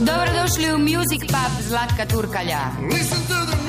Dobrodošli u Music Pub Zlatka Turkalja. Listen to the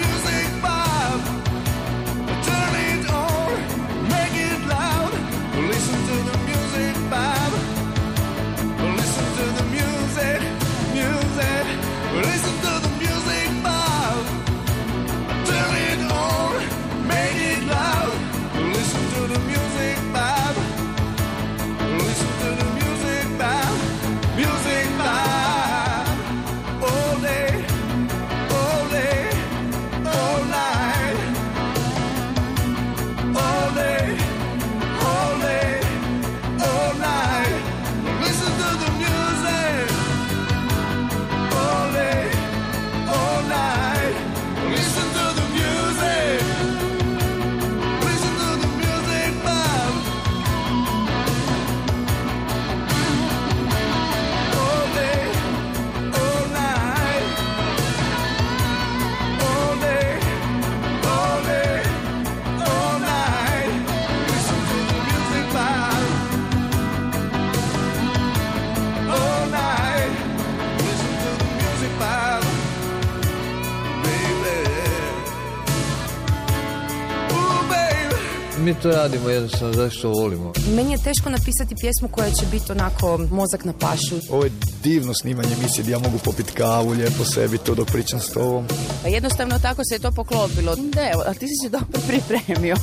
Mi to radimo jednostavno zato što volimo. Meni je teško napisati pjesmu koja će biti onako mozak na pašu. Ovo je divno snimanje emisije gdje ja mogu popiti kavu, lijepo sebi to dok pričam s tobom. Pa jednostavno tako se je to poklopilo. Da, evo, a ti si se dobro pripremio.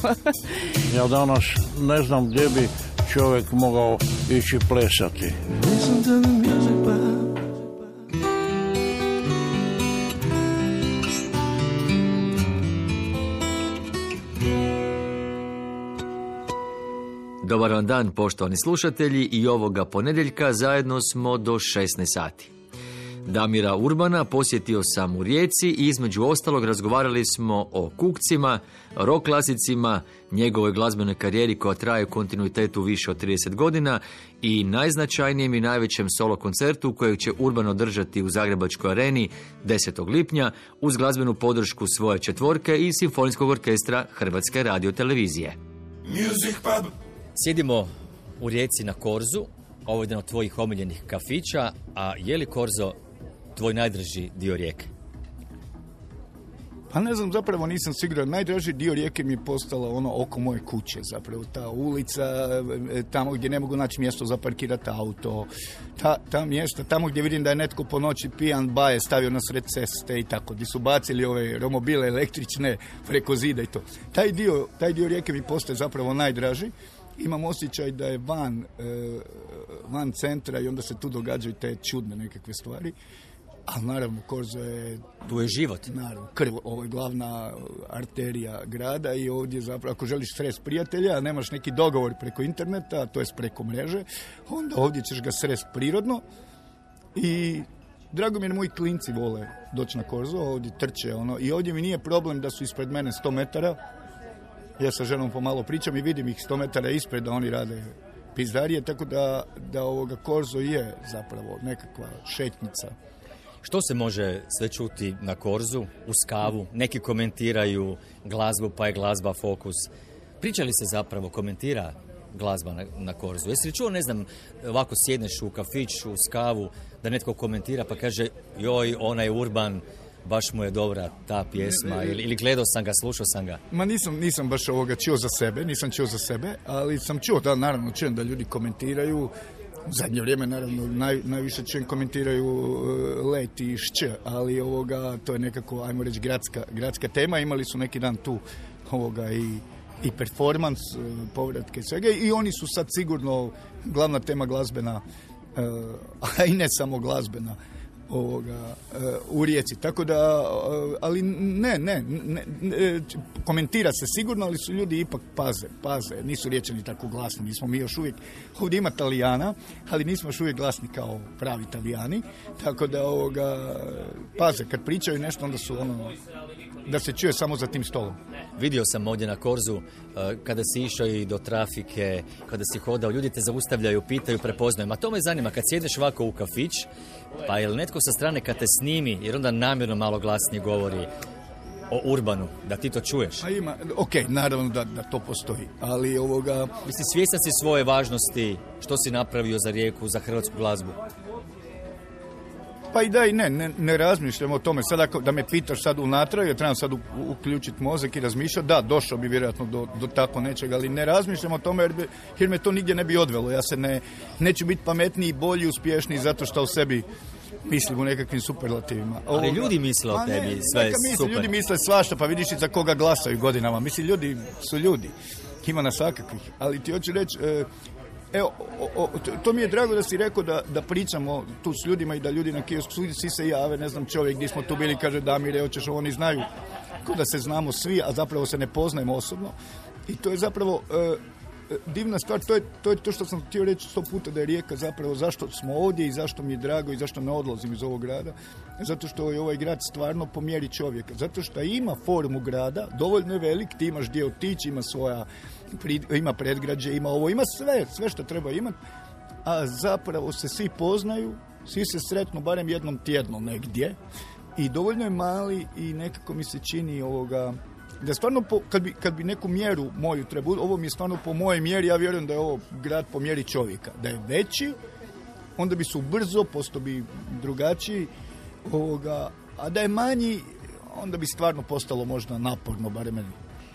Ja danas ne znam gdje bi čovjek mogao ići plesati. Listen to Dobar vam dan, poštovani slušatelji, i ovoga ponedjeljka zajedno smo do 16 sati. Damira Urbana posjetio sam u Rijeci i između ostalog razgovarali smo o kukcima, rock klasicima, njegovoj glazbenoj karijeri koja traje kontinuitetu više od 30 godina i najznačajnijem i najvećem solo koncertu kojeg će Urban održati u Zagrebačkoj areni 10. lipnja uz glazbenu podršku svoje četvorke i Simfonijskog orkestra Hrvatske radiotelevizije. Music, Bob. Sjedimo u Rijeci na Korzu, ovo je jedan od tvojih omiljenih kafića, a je li Korzo tvoj najdraži dio rijeke? Pa ne znam, zapravo nisam siguran. Najdraži dio rijeke mi je postala ono oko moje kuće, zapravo ta ulica, e, tamo gdje ne mogu naći mjesto za parkirati auto, ta, ta mjesta, tamo gdje vidim da je netko po noći pijan baje stavio na sred ceste i tako, gdje su bacili ove romobile električne preko zida i to. Taj dio, taj dio rijeke mi postaje zapravo najdraži. Imam osjećaj da je van, e, van centra i onda se tu događaju te čudne nekakve stvari. Ali naravno, Korzo je Tu je život. Naravno, krv, ovo je glavna arterija grada i ovdje zapravo, ako želiš srest prijatelja, a nemaš neki dogovor preko interneta, to jest preko mreže, onda ovdje ćeš ga srest prirodno i drago mi je moji klinci vole doći na Korzo, ovdje trče ono, i ovdje mi nije problem da su ispred mene 100 metara, ja sa ženom pomalo pričam i vidim ih 100 metara ispred da oni rade pizdarije, tako da, da ovoga Korzo je zapravo nekakva šetnica. Što se može sve čuti na Korzu, uz kavu? Neki komentiraju glazbu, pa je glazba fokus. Priča li se zapravo, komentira glazba na, na Korzu? Jesi li čuo, ne znam, ovako sjedneš u kafić, uz kavu, da netko komentira pa kaže joj, onaj Urban, baš mu je dobra ta pjesma, ili, ili gledao sam ga, slušao sam ga. Ma nisam, nisam baš ovoga čuo za sebe, nisam čuo za sebe, ali sam čuo, da, naravno, čujem da ljudi komentiraju, u zadnje vrijeme, naravno, naj, najviše čujem komentiraju e, let i šć, ali ovoga, to je nekako, ajmo reći, gradska, gradska tema, imali su neki dan tu ovoga i i performans, e, povratke svega. I oni su sad sigurno glavna tema glazbena, e, a i ne samo glazbena ovoga, e, u Rijeci. Tako da, e, ali ne, ne, ne, ne, komentira se sigurno, ali su ljudi ipak paze, paze, nisu riječani tako glasni, nismo mi još uvijek, ovdje ima Talijana, ali nismo još uvijek glasni kao pravi Talijani, tako da ovoga, paze, kad pričaju nešto, onda su ono, da se čuje samo za tim stolom. Vidio sam ovdje na Korzu, eh, kada si išao i do trafike, kada si hodao, ljudi te zaustavljaju, pitaju, prepoznaju. Ma to me zanima, kad sjedeš ovako u kafić, pa je li netko sa strane kad te snimi, jer onda namjerno malo glasnije govori o Urbanu, da ti to čuješ? A ima, ok, naravno da, da to postoji, ali ovoga... Mislim, svjestan si svoje važnosti, što si napravio za rijeku, za hrvatsku glazbu? Pa i da i ne, ne, ne razmišljam o tome. Sad ako, da me pitaš sad unatrag, ja trebam sad u- uključiti mozak i razmišljati, da, došao bi vjerojatno do, do tako nečega, ali ne razmišljam o tome jer, bi, jer me to nigdje ne bi odvelo. Ja se ne, neću biti pametniji, bolji, uspješniji zato što o sebi mislim u nekakvim superlativima. Ali ljudi misle o ne, tebi, sve je neka misle, super. Ljudi misle svašta, pa vidiš i za koga glasaju godinama. Mislim, ljudi su ljudi. Ima nas svakakvih. Ali ti hoću reći, e, Evo, o- o- to- mi je drago da si rekao da, da pričamo tu s ljudima i da ljudi na kiosku svi, se jave, ne znam čovjek gdje smo tu bili kaže Damire, hoćeš oni znaju ko da se znamo svi, a zapravo se ne poznajemo osobno. I to je zapravo e, divna stvar, to je, to je to što sam htio reći sto puta da je Rijeka zapravo zašto smo ovdje i zašto mi je drago i zašto ne odlazim iz ovog grada. Zato što je ovaj grad stvarno po mjeri čovjeka. Zato što ima formu grada, dovoljno je velik, ti imaš gdje otići, ima svoja ima predgrađe, ima ovo, ima sve, sve što treba imati, a zapravo se svi poznaju, svi se sretnu barem jednom tjedno negdje i dovoljno je mali i nekako mi se čini ovoga da stvarno po, kad, bi, kad bi neku mjeru moju trebao, ovo mi je stvarno po mojoj mjeri, ja vjerujem da je ovo grad po mjeri čovjeka, da je veći, onda bi su brzo, posto bi drugačiji, ovoga, a da je manji, onda bi stvarno postalo možda naporno, barem meni.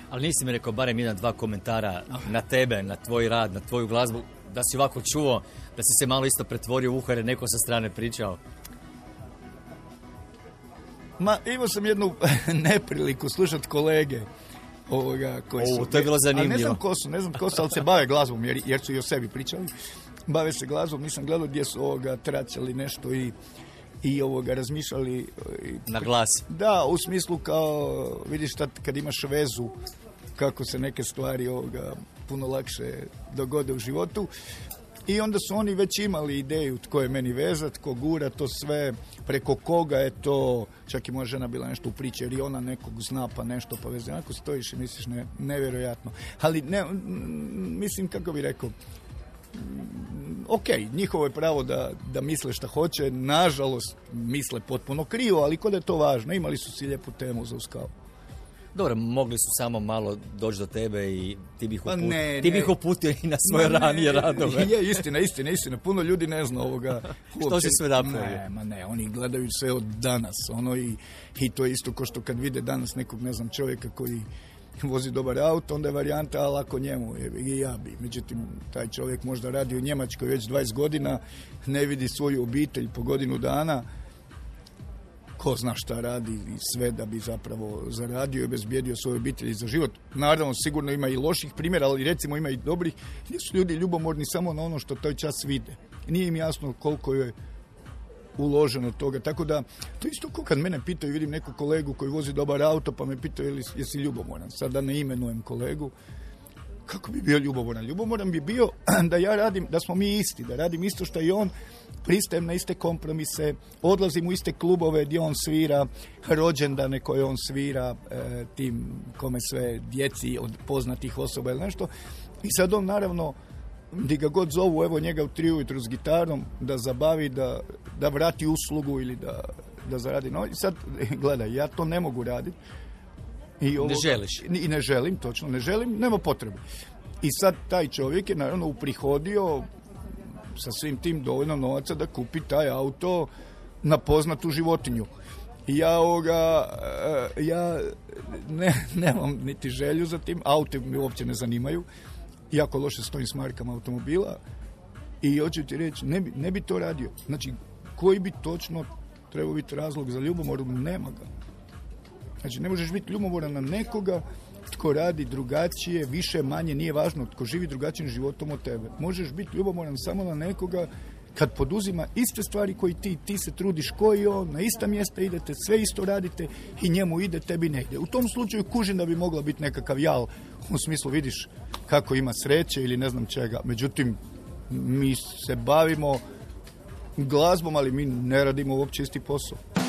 Ali nisi mi rekao barem jedan, dva komentara na tebe, na tvoj rad, na tvoju glazbu, da si ovako čuo, da si se malo isto pretvorio u je neko sa strane pričao. Ma, imao sam jednu nepriliku slušati kolege ovoga, koji O, su... to je bilo Ali ne zanimljivo. znam ko su, ne znam ko su, ali se bave glazbom, jer, jer su i o sebi pričali. Bave se glazbom, nisam gledao gdje su ovoga traćali nešto i, i ovoga razmišljali. i- Na glas. Da, u smislu kao, vidiš šta kad imaš vezu, kako se neke stvari ovoga puno lakše dogode u životu. I onda su oni već imali ideju tko je meni veza, tko gura to sve, preko koga je to, čak i moja žena bila nešto u priči, jer i ona nekog zna pa nešto pa veze. Onako stojiš i misliš ne, nevjerojatno. Ali ne, mislim kako bi rekao, ok, njihovo je pravo da, da misle šta hoće, nažalost misle potpuno krivo, ali kod je to važno, imali su si lijepu temu za uskavu. Dobro, mogli su samo malo doći do tebe i ti bih, Pa uput- ne, ti ne. bih uputio i na svoje Ma ne, ranije radove. Je, istina, istina, istina. Puno ljudi ne zna ovoga. Što si sve napravio? Ne, ma ne, oni gledaju sve od danas. Ono i, i to je isto ko što kad vide danas nekog, ne znam, čovjeka koji vozi dobar auto, onda je varijanta, ali ako njemu, je, i ja bi. Međutim, taj čovjek možda radi u Njemačkoj već 20 godina, ne vidi svoju obitelj po godinu dana, ko zna šta radi i sve da bi zapravo zaradio i obezbijedio svoju obitelji za život. Naravno, sigurno ima i loših primjera, ali recimo ima i dobrih, gdje su ljudi ljubomorni samo na ono što taj čas vide. Nije im jasno koliko je uloženo toga. Tako da, to isto kao kad mene pitaju, vidim neku kolegu koji vozi dobar auto, pa me pitaju jesi ljubomoran. Sad da ne imenujem kolegu, kako bi bio ljubomoran? Ljubomoran bi bio da ja radim, da smo mi isti, da radim isto što i on, pristajem na iste kompromise, odlazim u iste klubove gdje on svira, rođendane koje on svira, e, tim kome sve djeci od poznatih osoba ili nešto. I sad on naravno, di ga god zovu, evo njega u tri ujutru s gitarom, da zabavi, da, da vrati uslugu ili da, da zaradi. No, sad, gledaj, ja to ne mogu raditi. I ovo- želiš. I ne želim, točno, ne želim, nema potrebe. I sad taj čovjek je naravno uprihodio sa svim tim dovoljno novaca da kupi taj auto na poznatu životinju. I ja ovoga, e, ja ne, nemam niti želju za tim, auto mi uopće ne zanimaju, jako loše stojim s markama automobila i hoću ti reći, ne bi, ne bi to radio. Znači, koji bi točno trebao biti razlog za ljubomor, nema ga. Znači, ne možeš biti ljubomoran na nekoga tko radi drugačije, više, manje, nije važno, tko živi drugačijim životom od tebe. Možeš biti ljubomoran samo na nekoga kad poduzima iste stvari koji ti, ti se trudiš koji on, na ista mjesta idete, sve isto radite i njemu ide, tebi ne ide. U tom slučaju kužim da bi mogla biti nekakav jal, u smislu vidiš kako ima sreće ili ne znam čega. Međutim, mi se bavimo glazbom, ali mi ne radimo uopće isti posao.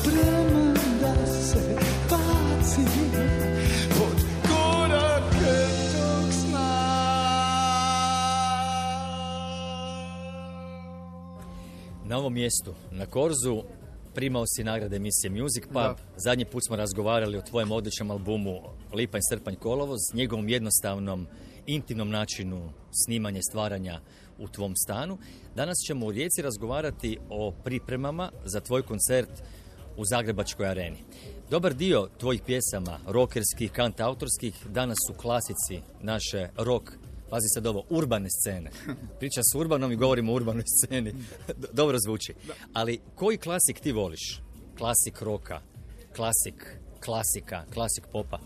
Spreman da se bacim pod korake tog sna. Na ovom mjestu, na Korzu, primao si nagrade emisije Music Pub. Da. Zadnji put smo razgovarali o tvojem odličnom albumu Lipanj, Srpanj, Kolovoz, njegovom jednostavnom, intimnom načinu snimanja i stvaranja u tvom stanu. Danas ćemo u Rijeci razgovarati o pripremama za tvoj koncert u Zagrebačkoj areni. Dobar dio tvojih pjesama, rokerskih, kant autorskih, danas su klasici naše rock Pazi sad ovo, urbane scene. Priča s urbanom i govorimo o urbanoj sceni. Dobro zvuči. Ali koji klasik ti voliš? Klasik roka, klasik klasika, klasik popa.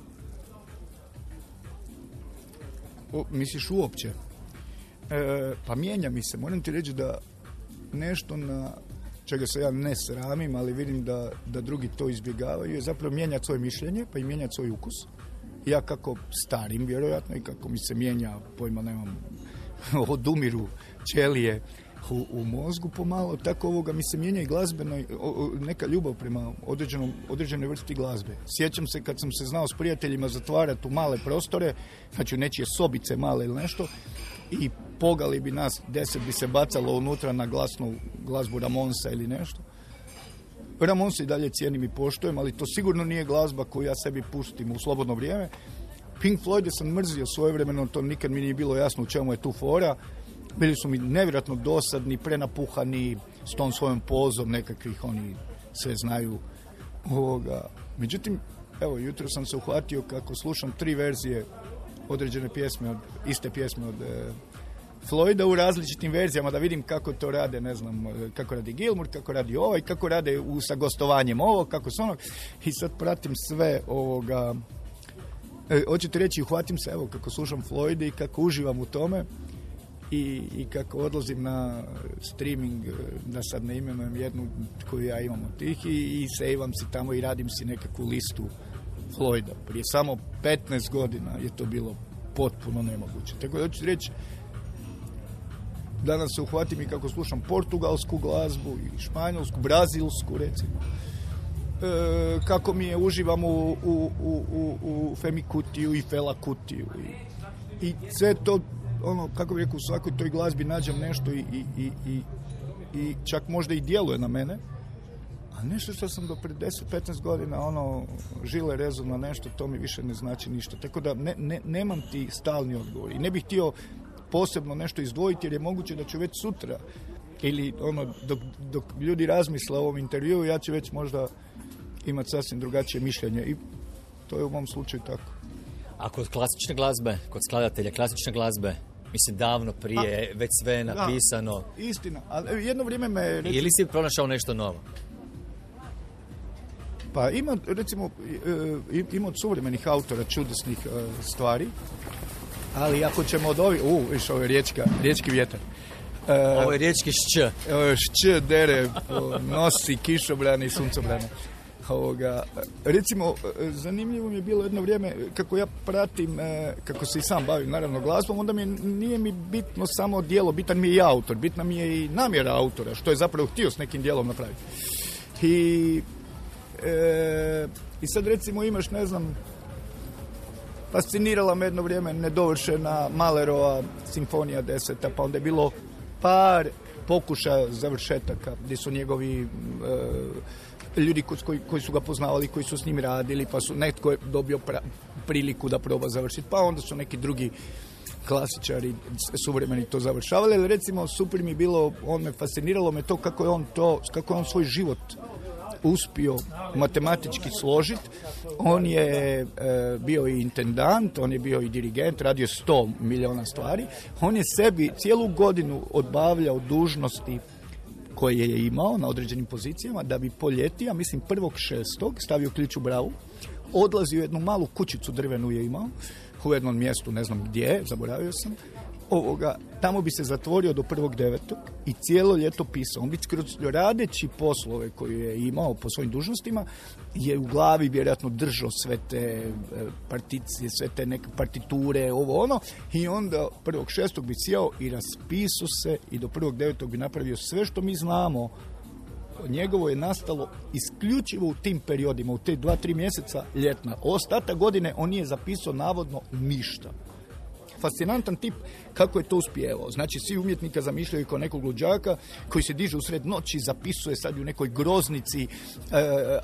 O, misliš uopće? E, pa mijenja mi se. Moram ti reći da nešto na čega se ja ne sramim, ali vidim da, da drugi to izbjegavaju, je zapravo mijenjati svoje mišljenje, pa i mijenjati svoj ukus. Ja kako starim, vjerojatno, i kako mi se mijenja, pojma nemam, odumiru ćelije u, u mozgu pomalo, tako ovoga mi se mijenja i glazbeno, neka ljubav prema određenom, određenoj vrsti glazbe. Sjećam se kad sam se znao s prijateljima zatvarati u male prostore, znači u nečije sobice male ili nešto, i pogali bi nas, deset bi se bacalo unutra na glasnu glazbu Ramonsa ili nešto. Ramonsa i dalje cijenim i poštujem, ali to sigurno nije glazba koju ja sebi pustim u slobodno vrijeme. Pink Floyd sam mrzio svojevremeno, to nikad mi nije bilo jasno u čemu je tu fora. Bili su mi nevjerojatno dosadni, prenapuhani, s tom svojom pozom nekakvih, oni sve znaju. Ovoga. Međutim, evo, jutro sam se uhvatio kako slušam tri verzije određene pjesme, od, iste pjesme od e, Floyda u različitim verzijama da vidim kako to rade, ne znam, e, kako radi Gilmour, kako radi ovaj, kako rade u, sa gostovanjem ovo, kako s onog. I sad pratim sve ovoga, E, hoćete reći, uhvatim se, evo, kako slušam Floyd i kako uživam u tome i, i kako odlazim na streaming, e, da sad ne imenujem jednu koju ja imam od tih i, i sejvam si tamo i radim si nekakvu listu Floyda. Prije samo 15 godina je to bilo potpuno nemoguće. Tako da hoću reći, danas se uhvatim i kako slušam portugalsku glazbu i španjolsku, brazilsku recimo e, kako mi je uživam u, u, u, u, u Femi Kutiju i Fela Kutiju i, i sve to ono, kako bih rekao, u svakoj toj glazbi nađem nešto i, i, i, i, i čak možda i djeluje na mene a nešto što sam do pred 10-15 godina ono, žile rezu nešto, to mi više ne znači ništa. Tako da ne, ne, nemam ti stalni odgovor i ne bih htio posebno nešto izdvojiti jer je moguće da ću već sutra ili ono, dok, dok ljudi razmisle o ovom intervjuu, ja ću već možda imati sasvim drugačije mišljenje i to je u mom slučaju tako. A kod klasične glazbe, kod skladatelja klasične glazbe, mislim davno prije, već sve napisano. Istina, ali jedno vrijeme me... recimo- Ili si pronašao nešto novo? Pa ima, recimo, e, ima od suvremenih autora čudesnih e, stvari, ali ako ćemo od ovih, u, viš, ovo je riječka, riječki vjetar. E, Ovo je riječki je šć dere nosi kišobrane i suncobrane. Ovoga, recimo, e, zanimljivo mi je bilo jedno vrijeme kako ja pratim, e, kako se i sam bavim naravno glazbom, onda mi je- nije mi bitno samo dijelo, bitan mi je i autor, bitna mi je i namjera autora, što je zapravo htio s nekim dijelom napraviti. I, e, I sad recimo imaš, ne znam, fascinirala me jedno vrijeme nedovršena Malerova simfonija deseta, pa onda je bilo par pokušaja završetaka gdje su njegovi e, ljudi ko- koji, koji su ga poznavali, koji su s njim radili, pa su netko je dobio pra- priliku da proba završiti, pa onda su neki drugi klasičari suvremeni to završavali, ali recimo super mi bilo, on me fasciniralo me to kako je on to, kako je on svoj život uspio matematički složiti. On je e, bio i intendant, on je bio i dirigent, radio 100 miliona stvari. On je sebi cijelu godinu odbavljao dužnosti koje je imao na određenim pozicijama da bi po ljeti, ja mislim prvog šestog, stavio ključ u bravu, odlazio u jednu malu kućicu drvenu je imao, u jednom mjestu, ne znam gdje, zaboravio sam, ovoga, tamo bi se zatvorio do prvog devetog i cijelo ljeto pisao. On bi kroz radeći poslove koje je imao po svojim dužnostima je u glavi vjerojatno držao sve te e, particije, sve te neke partiture, ovo ono i onda prvog šestog bi sjeo i raspisao se i do prvog devetog bi napravio sve što mi znamo njegovo je nastalo isključivo u tim periodima, u te dva, tri mjeseca ljetna. Ostatak godine on nije zapisao navodno ništa. Fascinantan tip kako je to uspjevao. Znači, svi umjetnika zamišljaju kao nekog luđaka koji se diže u sred noći, zapisuje sad u nekoj groznici, e,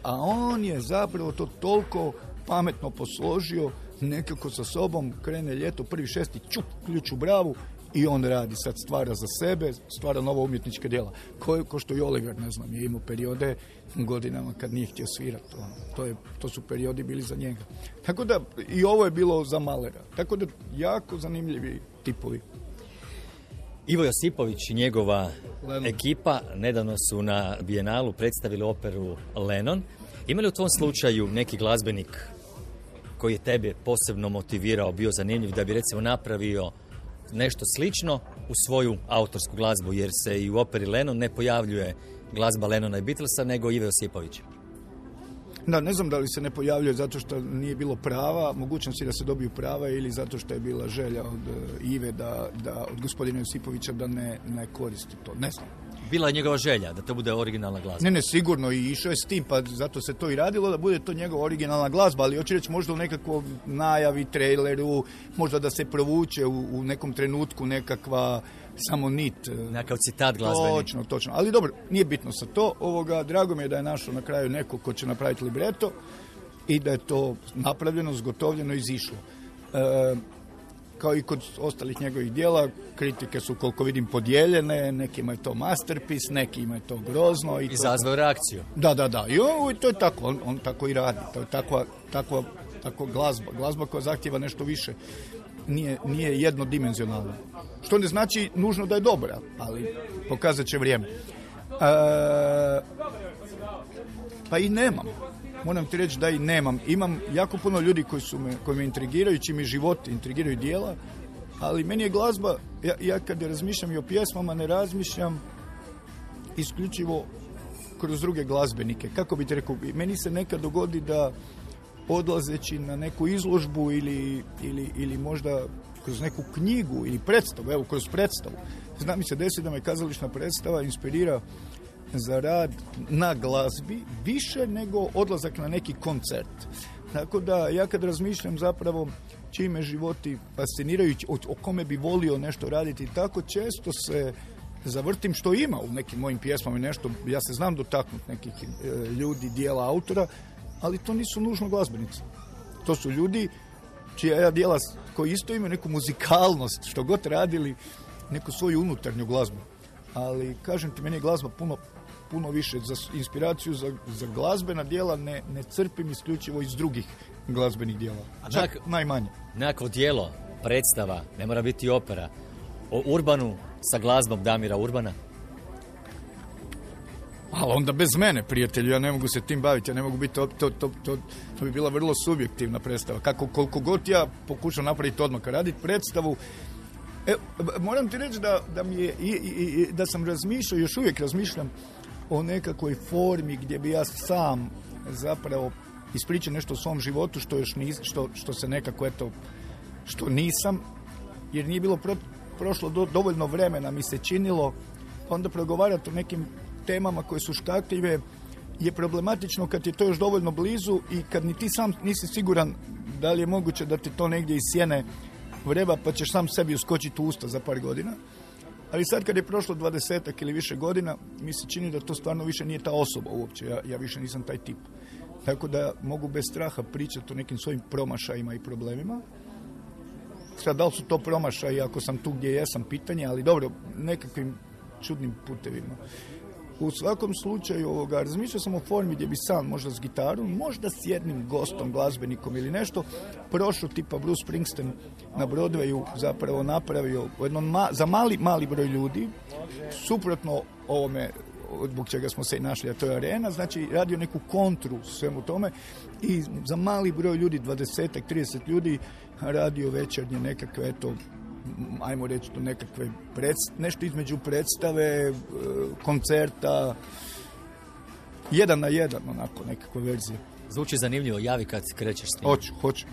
a on je zapravo to toliko pametno posložio, nekako sa sobom krene ljeto, prvi šesti, čup, ključ u bravu i on radi, sad stvara za sebe, stvara nova umjetnička djela. Ko, ko što i Oliver, ne znam, je imao periode godinama kad nije htio svirati. Ono. To, je, to su periodi bili za njega. Tako da i ovo je bilo za Malera. Tako da jako zanimljivi tipovi. Ivo Josipović i njegova Lennon. ekipa nedavno su na Bijenalu predstavili operu Lennon. Ima li u tom slučaju neki glazbenik koji je tebe posebno motivirao, bio zanimljiv da bi recimo napravio nešto slično u svoju autorsku glazbu, jer se i u operi Lennon ne pojavljuje glazba Lennona i Beatlesa, nego Ive Josipovića. Da, ne znam da li se ne pojavljuje zato što nije bilo prava, mogućnosti da se dobiju prava ili zato što je bila želja od e, Ive da, da od gospodina Josipovića da ne, ne koristi to. Ne znam. Bila je njegova želja da to bude originalna glazba. Ne, ne, sigurno i išao je s tim, pa zato se to i radilo da bude to njegova originalna glazba, ali hoću reći možda u nekakvom najavi, traileru, možda da se provuče u, u nekom trenutku nekakva samo nit. e, Nekakav citat glazbeni. Točno, točno. Ali dobro, nije bitno sa to. Ovoga, drago mi je da je našao na kraju neko ko će napraviti libreto i da je to napravljeno, zgotovljeno, izišlo. E, kao i kod ostalih njegovih dijela, kritike su koliko vidim podijeljene, nekima je to masterpiece, nekima je to grozno. I to, Izazvao reakciju. da, da, da. I ovo, to je tako, on, on tako i radi. To je takva, takva, takva glazba. Glazba koja zahtjeva nešto više. Nije, nije jednodimenzionalna. Što ne znači nužno da je dobra, ali pokazat će vrijeme. E, pa i nemam. Moram ti reći da i nemam. Imam jako puno ljudi koji, su me, koji me intrigiraju, čiji mi život intrigiraju dijela, ali meni je glazba, ja, ja kad razmišljam i o pjesmama, ne razmišljam isključivo kroz druge glazbenike. Kako bi ti rekao, meni se nekad dogodi da odlazeći na neku izložbu ili, ili, ili možda kroz neku knjigu ili predstavu, evo kroz predstavu. Zna mi se desi da me kazališna predstava inspirira za rad na glazbi više nego odlazak na neki koncert. Tako da ja kad razmišljam zapravo čime životi fasciniraju, o, o kome bi volio nešto raditi, tako često se zavrtim što ima u nekim mojim pjesmama i nešto, ja se znam dotaknuti nekih e, ljudi, dijela autora, ali to nisu nužno glazbenici. To su ljudi čija ja dijela koji isto imaju neku muzikalnost, što god radili, neku svoju unutarnju glazbu. Ali, kažem ti, meni je glazba puno, puno više. Za inspiraciju za, za glazbena dijela ne, ne crpim isključivo iz drugih glazbenih dijela. Čak Nak- najmanje. Nekakvo dijelo, predstava, ne mora biti opera, o Urbanu sa glazbom Damira Urbana. Ali onda bez mene, prijatelju, ja ne mogu se tim baviti, ja ne mogu biti, to, to, to, to, to bi bila vrlo subjektivna predstava. Kako, koliko god ja pokušam napraviti odmah, raditi predstavu, e, moram ti reći da, da, mi je, i, i, i- da sam razmišljao, još uvijek razmišljam o nekakvoj formi gdje bi ja sam zapravo ispričao nešto o svom životu što još nis, što, što se nekako eto što nisam jer nije bilo pro, prošlo do, dovoljno vremena mi se činilo onda progovarati o nekim temama koje su škakljive je problematično kad je to još dovoljno blizu i kad ni ti sam nisi siguran da li je moguće da ti to negdje iz sjene vreba pa ćeš sam sebi uskočiti u usta za par godina. Ali sad kad je prošlo dvadesetak ili više godina, mi se čini da to stvarno više nije ta osoba uopće. Ja, ja više nisam taj tip. Tako da mogu bez straha pričati o nekim svojim promašajima i problemima. Sad, da li su to promašaji ako sam tu gdje jesam, pitanje, ali dobro, nekakvim čudnim putevima. U svakom slučaju ovoga, razmišljao sam o formi gdje bi sam možda s gitarom, možda s jednim gostom, glazbenikom ili nešto, prošao tipa Bruce Springsteen na Broadwayu zapravo napravio u jednom ma- za mali, mali broj ljudi, suprotno ovome zbog čega smo se i našli, a to je arena, znači radio neku kontru svemu tome i za mali broj ljudi, 20 30 ljudi, radio večernje nekakve, eto, ajmo reći to nekakve, predst- nešto između predstave, e, koncerta, jedan na jedan, onako, nekakve verzije. Zvuči zanimljivo, javi kad krećeš s tim. Hoću, hoću.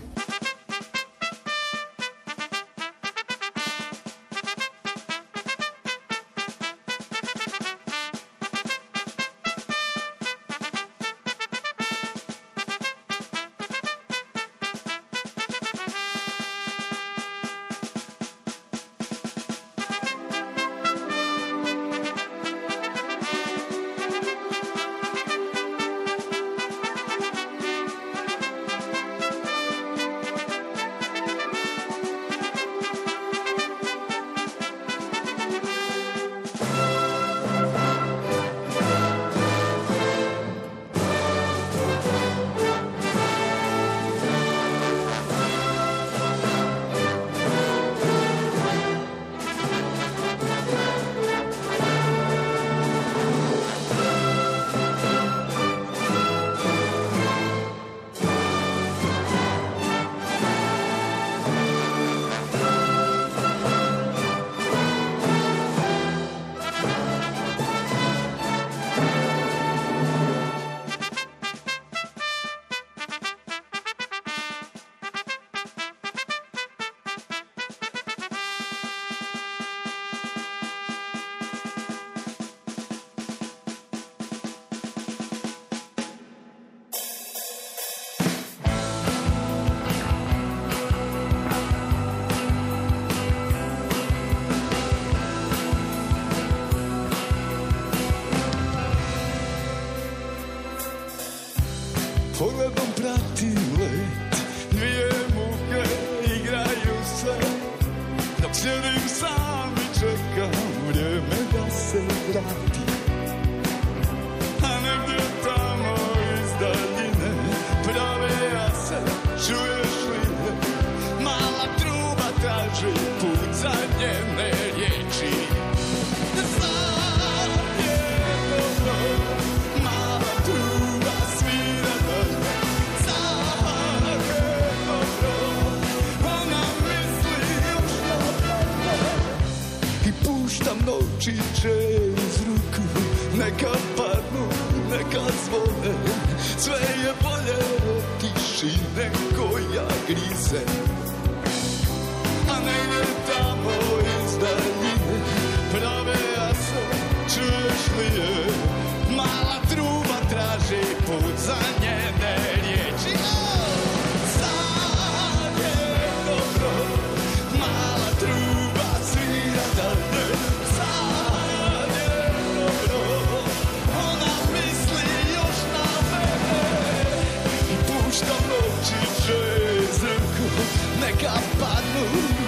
neka padnu,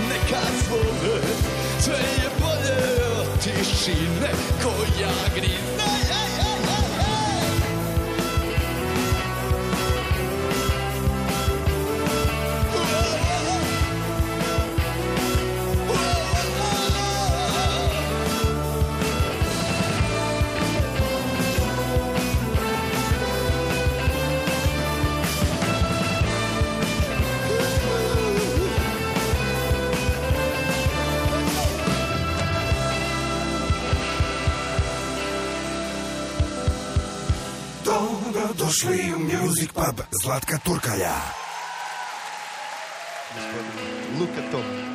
neka zvone Sve je bolje od tišine koja grize Zlatka Turkalja. at Tomić.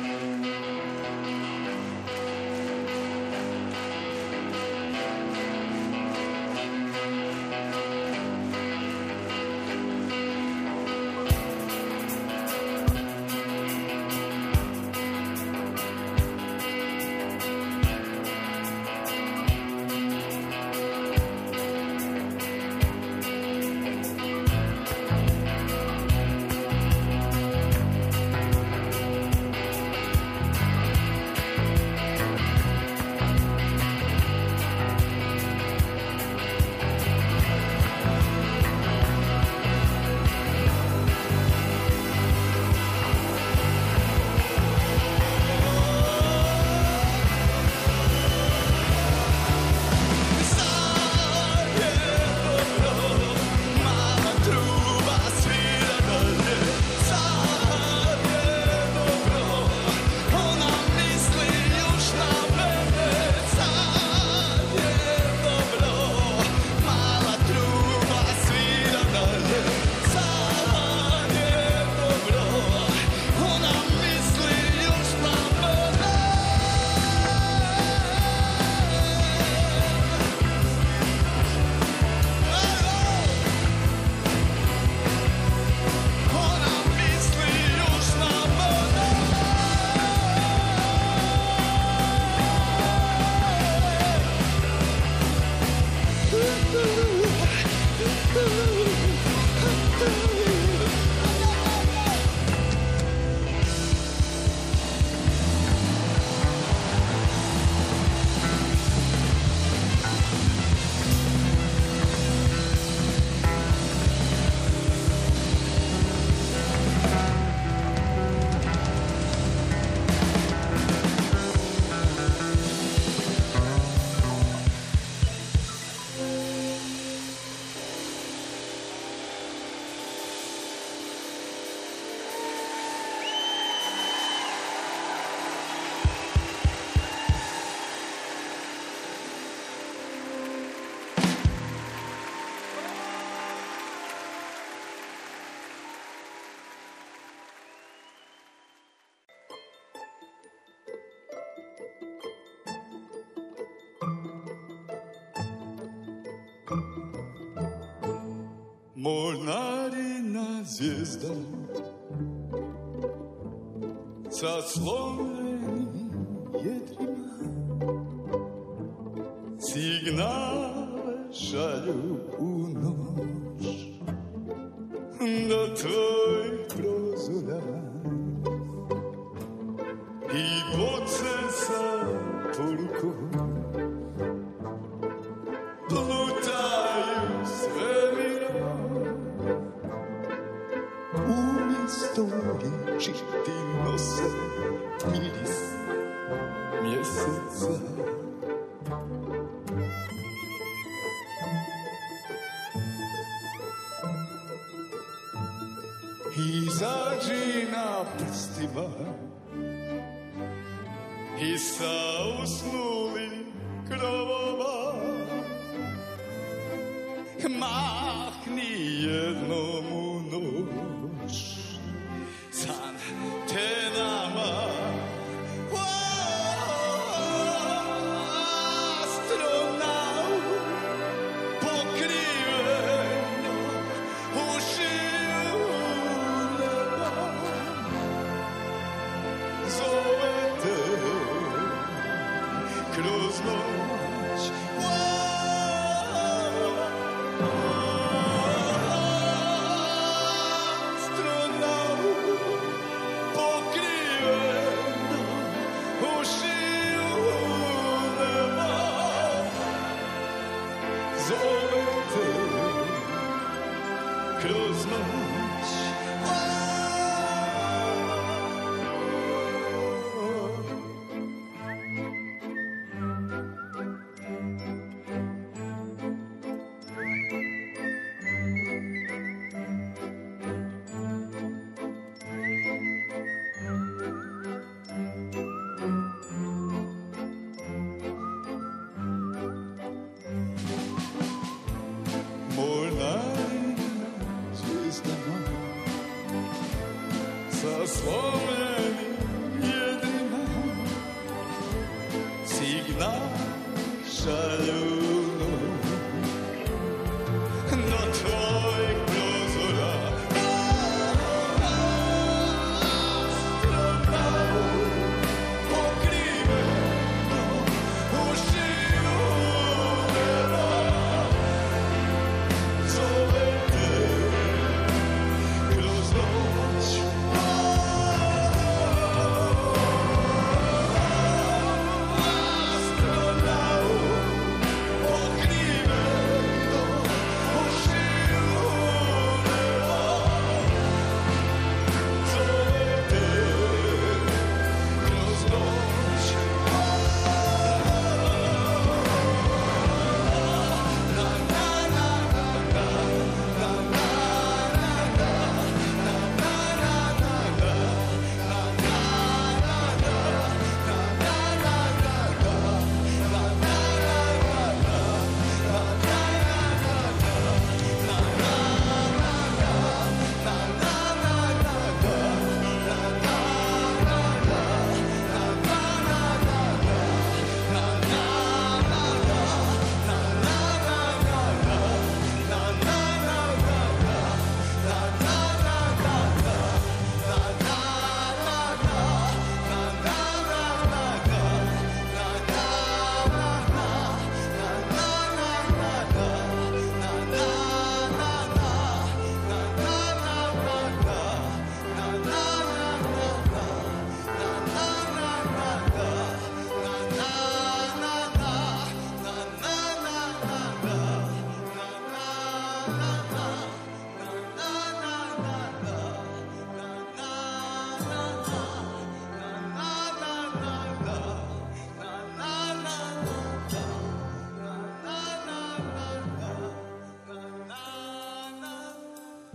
Мульнарина звезда. Со слов zovete kroz noć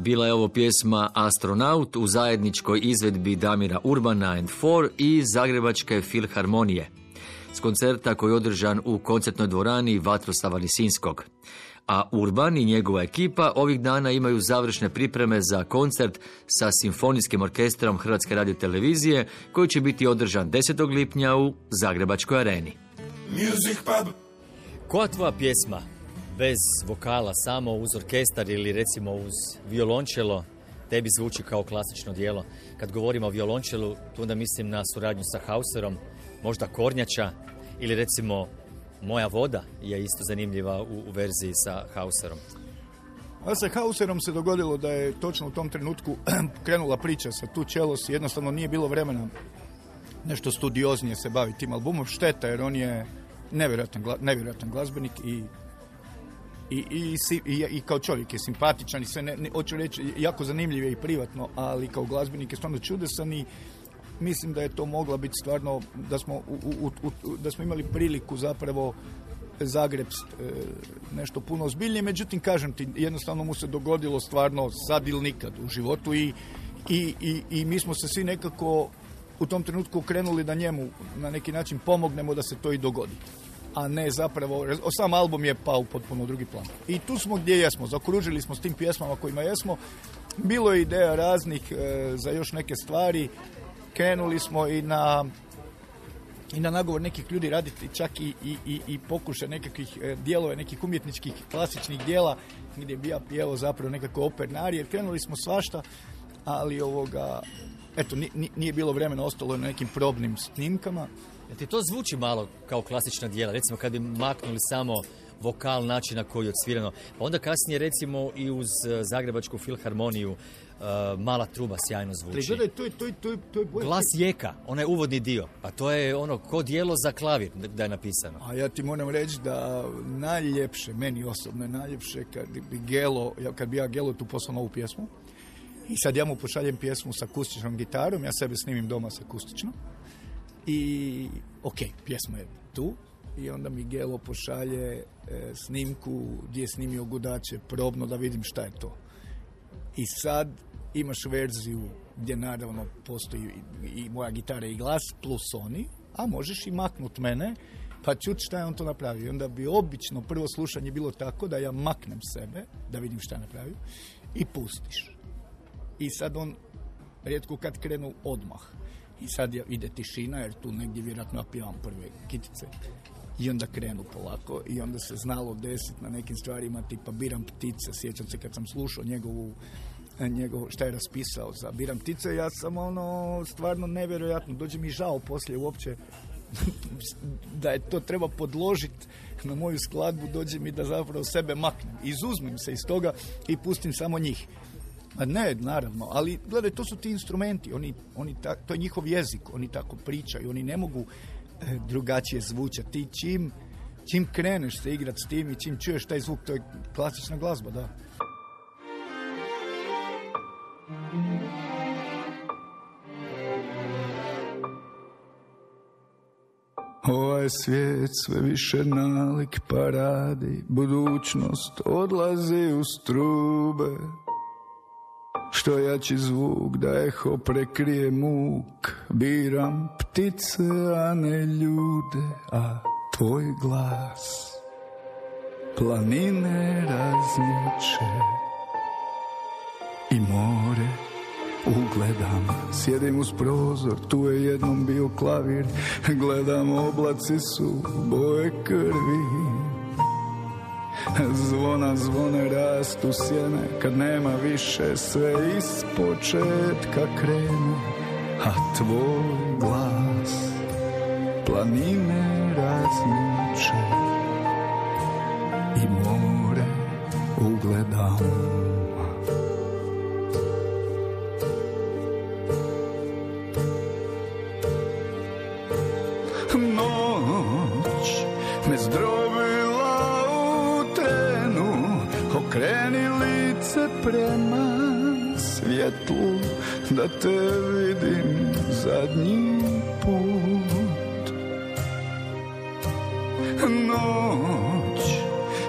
Bila je ovo pjesma Astronaut u zajedničkoj izvedbi Damira Urbana and Four i Zagrebačke filharmonije s koncerta koji je održan u koncertnoj dvorani Vatroslava Lisinskog. A Urban i njegova ekipa ovih dana imaju završne pripreme za koncert sa Simfonijskim orkestrom Hrvatske radiotelevizije koji će biti održan 10. lipnja u Zagrebačkoj areni. Music Pub. Koja tvoja pjesma bez vokala, samo uz orkestar ili recimo uz violončelo, tebi zvuči kao klasično dijelo? Kad govorimo o violončelu, tu onda mislim na suradnju sa Hauserom, možda Kornjača ili recimo Moja voda je isto zanimljiva u, u verziji sa Hauserom. A sa Hauserom se dogodilo da je točno u tom trenutku krenula priča sa tu čelos jednostavno nije bilo vremena nešto studioznije se baviti tim albumom. Šteta jer on je nevjerojatan, nevjerojatan glazbenik i i, i, i, i kao čovjek je simpatičan i sve, ne, ne, hoću reći, jako zanimljiv i privatno, ali kao glazbenik je stvarno čudesan i mislim da je to mogla biti stvarno, da smo, u, u, u- da smo imali priliku zapravo Zagreb e, nešto puno ozbiljnije, međutim kažem ti, jednostavno mu se dogodilo stvarno sad ili nikad u životu i, i, i, i mi smo se svi nekako u tom trenutku okrenuli da njemu na neki način pomognemo da se to i dogodi a ne zapravo, sam album je pao potpuno u drugi plan. I tu smo gdje jesmo, zakružili smo s tim pjesmama kojima jesmo, bilo je ideja raznih e, za još neke stvari, krenuli smo i na i na nagovor nekih ljudi raditi čak i, i, i, i pokušaj nekakvih e, dijelova, nekih umjetničkih klasičnih dijela gdje bi ja pjevao zapravo nekako operne arije, jer krenuli smo svašta, ali ovoga, eto, ni- ni- nije bilo vremena, ostalo na nekim probnim snimkama. Jel ti to zvuči malo kao klasična dijela? Recimo kad bi maknuli samo vokal, način na koji je odsvirano. Pa onda kasnije recimo i uz eh, Zagrebačku filharmoniju eh, mala truba sjajno Ali zvuči. gledaj, to je, to je, to je, to je. Glas jeka, onaj uvodni dio. Pa to je ono ko dijelo za klavir da je napisano. A ja ti moram reći da najljepše, meni osobno je najljepše kad bi Gelo, ja- kad bi ja Gelo tu poslao novu pjesmu i sad ja mu pošaljem pjesmu sa akustičnom gitarom, ja sebe snimim doma sa akustičnom i ok, pjesma je tu i onda mi Gelo pošalje e, snimku gdje je snimio gudače probno da vidim šta je to. I sad imaš verziju gdje naravno postoji i, i moja gitara i glas plus oni, a možeš i maknut mene pa čut šta je on to napravio. Onda bi obično prvo slušanje bilo tako da ja maknem sebe, da vidim šta je napravio i pustiš. I sad on rijetko kad krenu odmah. I sad ide tišina jer tu negdje vjerojatno ja pjevam prve kitice. I onda krenu polako i onda se znalo desiti na nekim stvarima tipa Biram ptice. Sjećam se kad sam slušao njegovu njegov, šta je raspisao za Biram ptice, ja sam ono stvarno nevjerojatno, dođe mi žao poslije uopće da je to treba podložiti na moju skladbu, dođe mi da zapravo sebe maknem. Izuzmem se iz toga i pustim samo njih. A ne, naravno, ali gledaj, to su ti instrumenti, oni, oni ta, to je njihov jezik, oni tako pričaju, oni ne mogu e, drugačije zvučati. Ti čim, čim kreneš se igrat s tim i čim čuješ taj zvuk, to je klasična glazba, da. Ovaj svijet sve više nalik paradi, budućnost odlazi u strube. Što jači zvuk da eho prekrije muk, biram ptice, a ne ljude, a tvoj glas planine razmiče i more ugledam. Sjedim uz prozor, tu je jednom bio klavir Gledam, oblaci su boje krvi Zvona, zvone rastu sjene Kad nema više sve iz početka krenu A tvoj glas planine razmiče I more ugledam prema svjetlu Da te vidim zadnji put. Noć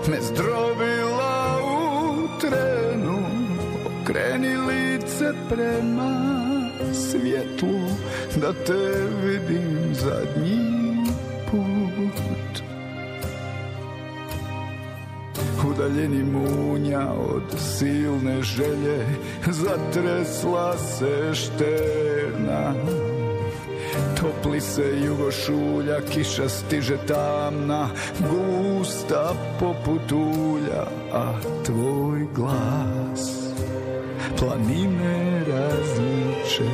me zdrobila u trenu Okreni lice prema svjetlu Da te vidim zadnji put Udaljeni munja od silne želje Zatresla se šterna. Topli se jugošulja, kiša stiže tamna Gusta poput ulja, a tvoj glas Planine različe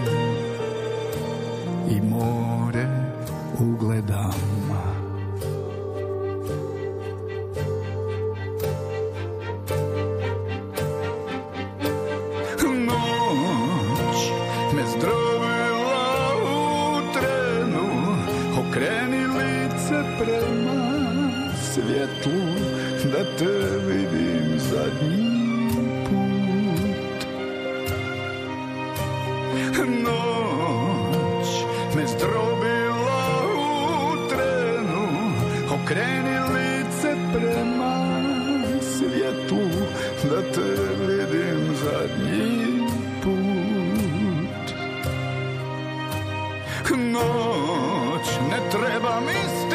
i more ugledam te vidim zadnji put. Noć me zdrobila u trenu Okreni lice prema svjetlu Da te vidim zadnji put. Noć ne trebam istinu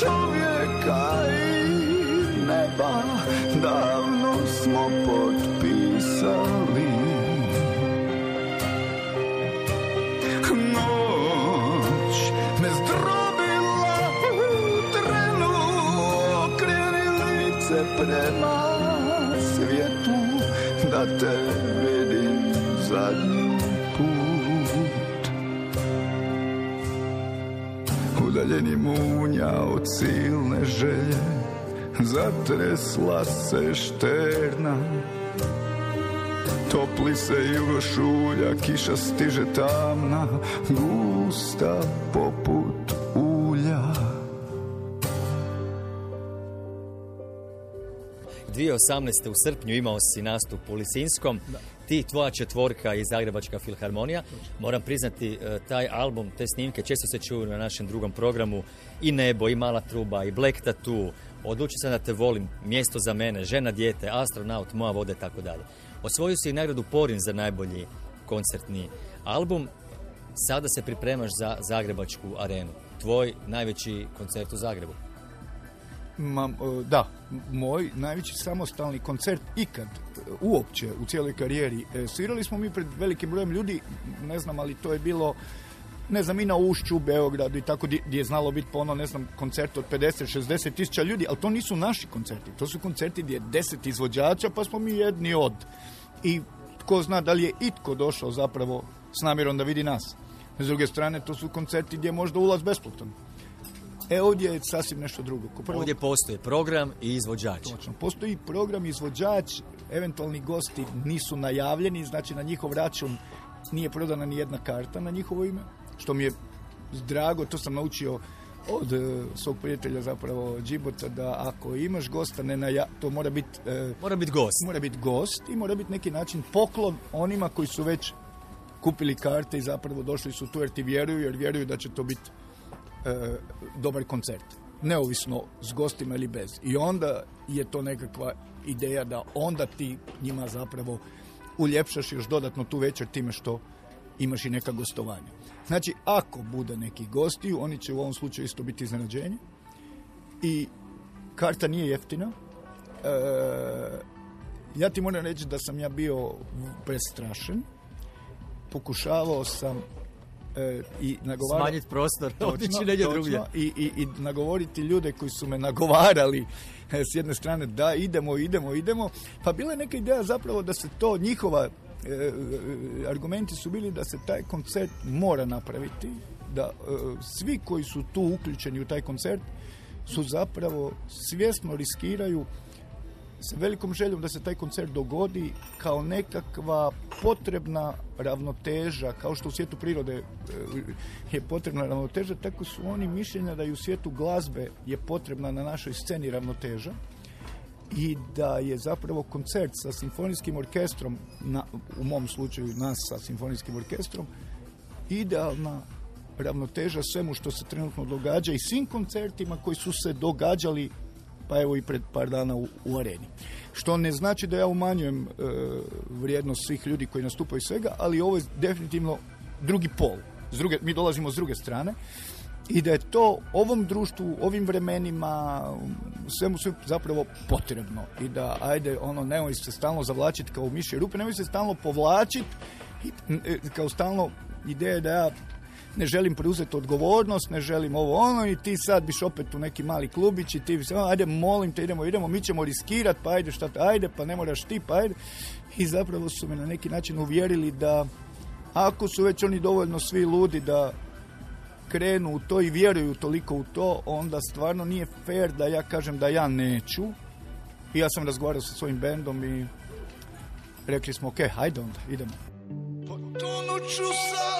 čovjeka i neba Davno smo potpisali. Noć me zdrobila u trenu Okreni lice prema svijetu Da te vidim zadnji od silne želje Zatresla se šterna. Topli se jugošulja, kiša stiže tamna Gusta poput ulja. 2018. u srpnju imao si nastup u Lisinskom, ti tvoja četvorka i Zagrebačka filharmonija. Moram priznati, e, taj album, te snimke često se čuju na našem drugom programu i Nebo, i Mala truba, i Black Tattoo, Odluči se da te volim, Mjesto za mene, Žena dijete, Astronaut, Moja voda tako dalje. Osvojio si i nagradu Porin za najbolji koncertni album. Sada se pripremaš za Zagrebačku arenu. Tvoj najveći koncert u Zagrebu. Ma, e, da, moj najveći samostalni koncert ikad, e, uopće u cijeloj karijeri. E, Svirali smo mi pred velikim brojem ljudi, ne znam, ali to je bilo ne znam, i na Ušću, u Beogradu i tako, gdje je znalo biti po ono, ne znam, koncert od 50-60 tisuća ljudi, ali to nisu naši koncerti. To su koncerti gdje je 10 izvođača, pa smo mi jedni od. I tko zna da li je itko došao zapravo s namjerom da vidi nas. S druge strane, to su koncerti gdje je možda ulaz besplatan. E, ovdje je sasvim nešto drugo. Prvo, Ovdje postoji program i izvođač. Točno. Postoji program izvođač, eventualni gosti nisu najavljeni, znači na njihov račun nije prodana ni jedna karta na njihovo ime, što mi je drago, to sam naučio od e, svog prijatelja zapravo Džibota, da ako imaš gosta, ne naja, to mora biti e, Mora biti gost. mora biti gost i mora biti neki način poklon onima koji su već kupili karte i zapravo došli su tu jer ti vjeruju, jer vjeruju da će to biti e, dobar koncert. Neovisno s gostima ili bez. I onda je to nekakva ideja da onda ti njima zapravo uljepšaš još dodatno tu večer time što imaš i neka gostovanja. Znači, ako bude neki gostiju, oni će u ovom slučaju isto biti iznenađenje. I karta nije jeftina. E, ja ti moram reći da sam ja bio prestrašen. Pokušavao sam e, i nagovarao... Smanjiti prostor, otići negdje drugdje. I, i, I nagovoriti ljude koji su me nagovarali e, s jedne strane da idemo, idemo, idemo. Pa bila je neka ideja zapravo da se to njihova e, e, argumenti su bili da se taj koncert mora napraviti, da e, svi koji su tu uključeni u taj koncert su zapravo svjesno riskiraju sa velikom željom da se taj koncert dogodi kao nekakva potrebna ravnoteža, kao što u svijetu prirode e, je potrebna ravnoteža, tako su oni mišljenja da i u svijetu glazbe je potrebna na našoj sceni ravnoteža i da je zapravo koncert sa simfonijskim orkestrom, na, u mom slučaju nas sa simfonijskim orkestrom, idealna ravnoteža svemu što se trenutno događa i svim koncertima koji su se događali pa evo i pred par dana u, u areni. Što ne znači da ja umanjujem e, vrijednost svih ljudi koji nastupaju svega, ali ovo je definitivno drugi pol. S druge, mi dolazimo s druge strane i da je to ovom društvu, ovim vremenima, svemu sve zapravo potrebno i da ajde ono nemoj se stalno zavlačiti kao u mišje rupe, nemoj se stalno povlačiti e, kao stalno ideja da ja želim preuzeti odgovornost, ne želim ovo ono i ti sad biš opet u neki mali klubić i ti bi se, "A, ajde molim te, idemo, idemo, mi ćemo riskirat, pa ajde šta, te- ajde, pa ne moraš ti, pa ajde. I zapravo su me na neki način uvjerili da ako su već oni dovoljno svi ludi da krenu u to i vjeruju toliko u to, onda stvarno nije fair da ja kažem da ja neću. I ja sam razgovarao sa svojim bendom i rekli smo, ok, hajde onda, idemo. Tonut ću sa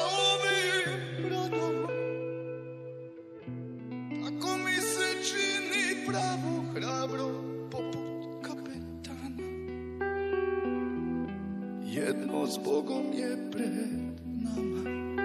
pravo hrabro poput kapetana. Jedno s Bogom je pred nama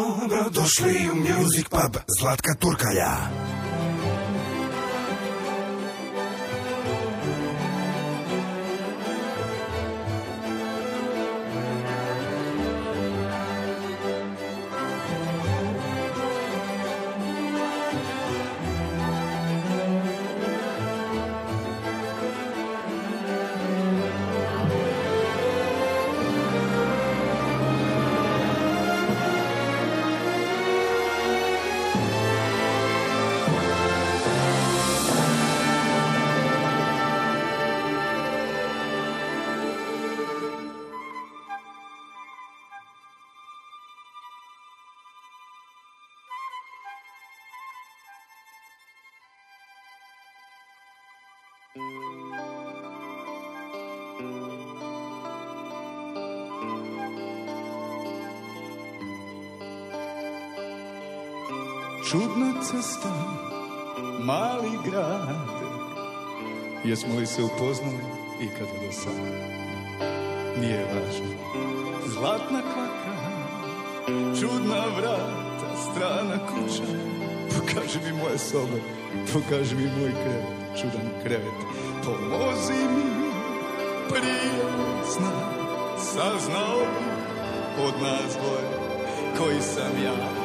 Dobro došli u Music Pub Zlatka Turkalja. cesta, mali grad. Jesmo li se upoznali ikada do sada? Nije važno. Zlatna kvaka, čudna vrata, strana kuća. Pokaži mi moje sobe, pokaži mi moj krevet, čudan krevet. Pomozi mi, prijazna, saznao bi od nas dvoje koji sam ja.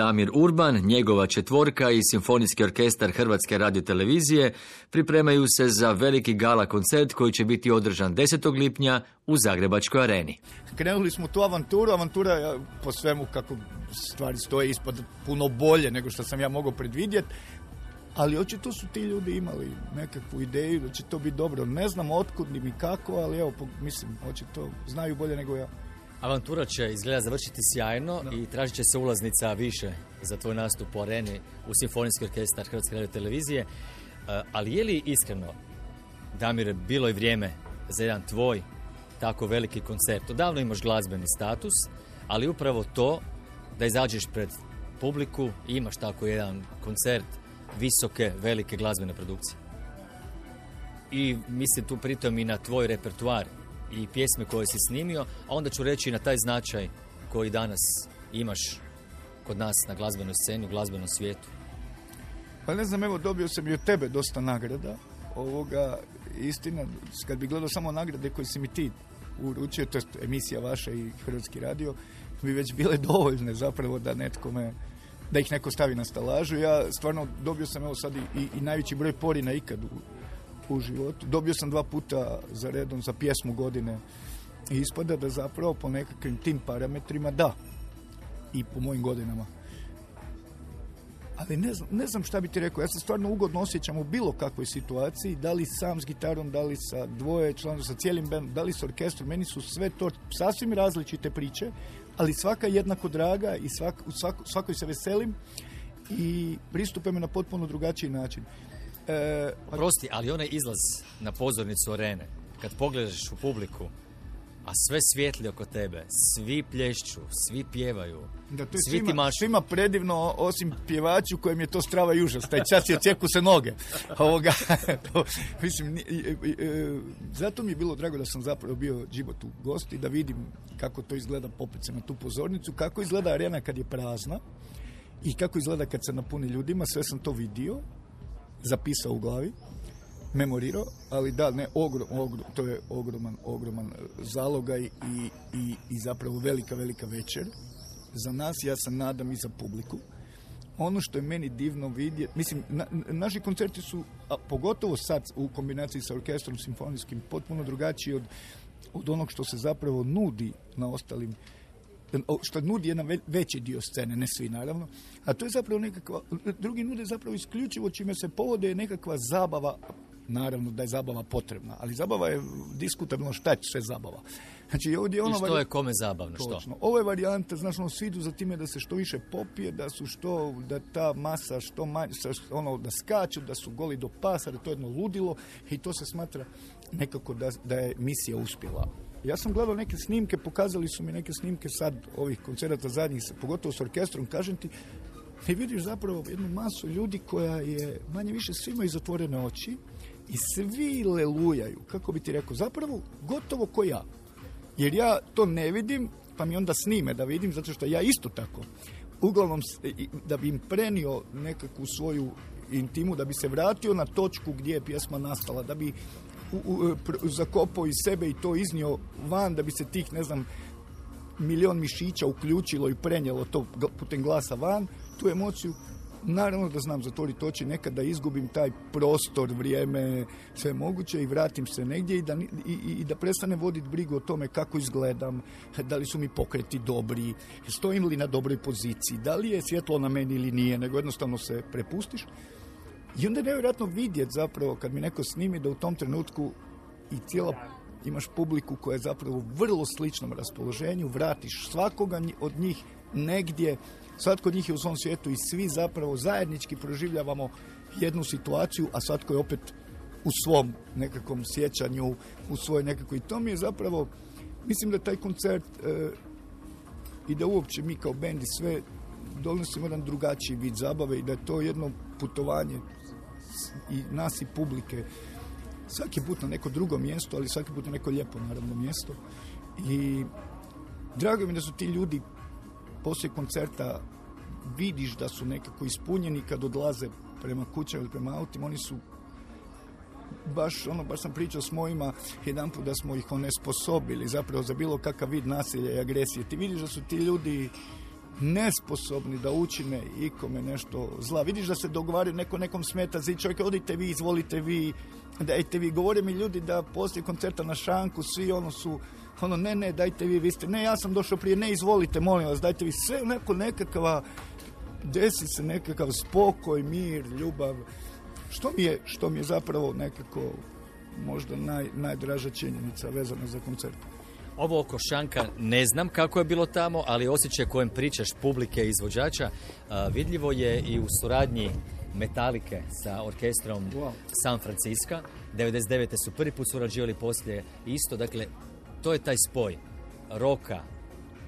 Damir Urban, njegova četvorka i Simfonijski orkestar Hrvatske radiotelevizije pripremaju se za veliki gala koncert koji će biti održan 10. lipnja u Zagrebačkoj areni. Krenuli smo tu avanturu, avantura po svemu kako stvari stoje ispod puno bolje nego što sam ja mogao predvidjeti, ali očito su ti ljudi imali nekakvu ideju da će to biti dobro. Ne znam otkud ni kako, ali evo, mislim, očito znaju bolje nego ja. Avantura će izgleda završiti sjajno i tražit će se ulaznica više za tvoj nastup u areni u Simfonijski orkestar Hrvatske radio televizije. Ali je li iskreno, Damire, bilo je vrijeme za jedan tvoj tako veliki koncert? Odavno imaš glazbeni status, ali upravo to da izađeš pred publiku i imaš tako jedan koncert visoke, velike glazbene produkcije. I mislim tu pritom i na tvoj repertoar i pjesme koje si snimio, a onda ću reći na taj značaj koji danas imaš kod nas na glazbenoj sceni, u glazbenom svijetu. Pa ne znam, evo dobio sam i od tebe dosta nagrada. Ovoga, istina, kad bi gledao samo nagrade koje si mi ti uručio, to je emisija vaša i Hrvatski radio, bi već bile dovoljne zapravo da netko me da ih neko stavi na stalažu. Ja stvarno dobio sam evo sad i, i najveći broj porina ikad u, u životu. Dobio sam dva puta za redom za pjesmu godine i ispada da zapravo po nekakvim tim parametrima da i po mojim godinama ali ne znam, ne znam šta bi ti rekao. Ja se stvarno ugodno osjećam u bilo kakvoj situaciji, da li sam s gitarom, da li sa dvoje članova, sa cijelim bandom, da li s orkestrom. Meni su sve to sasvim različite priče, ali svaka je jednako draga i svak, svako- svakoj se veselim i pristupam je na potpuno drugačiji način. E, pa- Prosti, ali onaj izlaz na pozornicu arene, kad pogledaš u publiku, a sve svijetli oko tebe, svi plješću, svi pjevaju, Da, to je svi ti svima, mašu. svima predivno, osim pjevaču kojem je to strava i užas. Taj čas je cijeku se noge. Ovoga, to, mislim, i- e, zato mi je bilo drago da sam zapravo bio život u gosti, da vidim kako to izgleda popet se na tu pozornicu, kako izgleda arena kad je prazna i kako izgleda kad se napuni ljudima. Sve sam to vidio, zapisao u glavi memorirao, ali da, ne, ogrom, ogrom, to je ogroman, ogroman zalogaj i, i, i zapravo velika, velika večer za nas, ja se nadam i za publiku. Ono što je meni divno vidjeti, mislim, na- naši koncerti su, a pogotovo sad u kombinaciji sa orkestrom simfonijskim, potpuno drugačiji od, od onog što se zapravo nudi na ostalim što nudi jedan ve- veći dio scene, ne svi naravno, a to je zapravo nekakva, drugi nude zapravo isključivo čime se povode je nekakva zabava, naravno da je zabava potrebna, ali zabava je diskutabilno šta je sve zabava. Znači ovdje je I ono što vari- je kome zabavno, što? Točno. Ovo je varijanta, znaš, ono, svi idu za time da se što više popije, da su što, da ta masa što manje, ono, da skaču, da su goli do pasa, da je to jedno ludilo i to se smatra nekako da, da je misija uspjela. Ja sam gledao neke snimke, pokazali su mi neke snimke sad ovih koncerata zadnjih, pogotovo s orkestrom, kažem ti, i vidiš zapravo jednu masu ljudi koja je manje više svima zatvorene oči i svi lelujaju, kako bi ti rekao, zapravo gotovo ko ja. Jer ja to ne vidim, pa mi onda snime da vidim, zato što ja isto tako. Uglavnom, da bi im prenio nekakvu svoju intimu, da bi se vratio na točku gdje je pjesma nastala, da bi pr- zakopao iz sebe i to iznio van, da bi se tih, ne znam, milion mišića uključilo i prenijelo to putem glasa van, tu emociju, naravno da znam zatvoriti oči, nekad da izgubim taj prostor, vrijeme, sve moguće i vratim se negdje i da, i- i da prestane voditi brigu o tome kako izgledam, da li su mi pokreti dobri, stojim li na dobroj poziciji, da li je svjetlo na meni ili nije, nego jednostavno se prepustiš. I onda je nevjerojatno vidjeti zapravo kad mi neko snimi da u tom trenutku i cijela imaš publiku koja je zapravo u vrlo sličnom raspoloženju, vratiš svakoga od njih negdje, svatko od njih je u svom svijetu i svi zapravo zajednički proživljavamo jednu situaciju, a svatko je opet u svom nekakvom sjećanju, u svojoj nekakvoj... I to mi je zapravo, mislim da taj koncert e, i da uopće mi kao bend i sve donosimo jedan drugačiji vid zabave i da je to jedno putovanje i nas i publike svaki put na neko drugo mjesto, ali svaki put na neko lijepo naravno mjesto. I drago mi da su ti ljudi poslije koncerta vidiš da su nekako ispunjeni kad odlaze prema kućama ili prema autima, oni su baš, ono, baš sam pričao s mojima jedan da smo ih onesposobili zapravo za bilo kakav vid nasilja i agresije. Ti vidiš da su ti ljudi nesposobni da učine ikome nešto zla. Vidiš da se dogovaraju, neko nekom smeta, zi čovjek, odite vi, izvolite vi, dajte vi. Govore mi ljudi da poslije koncerta na šanku, svi ono su, ono, ne, ne, dajte vi, vi ste, ne, ja sam došao prije, ne, izvolite, molim vas, dajte vi, sve neko nekakva, desi se nekakav spokoj, mir, ljubav, što mi je, što mi je zapravo nekako možda naj, najdraža činjenica vezana za koncert. Ovo oko Šanka ne znam kako je bilo tamo, ali osjećaj kojem pričaš publike i izvođača vidljivo je i u suradnji Metalike sa orkestrom Wow. San Francisco. 99. su prvi put surađivali poslije isto, dakle to je taj spoj roka,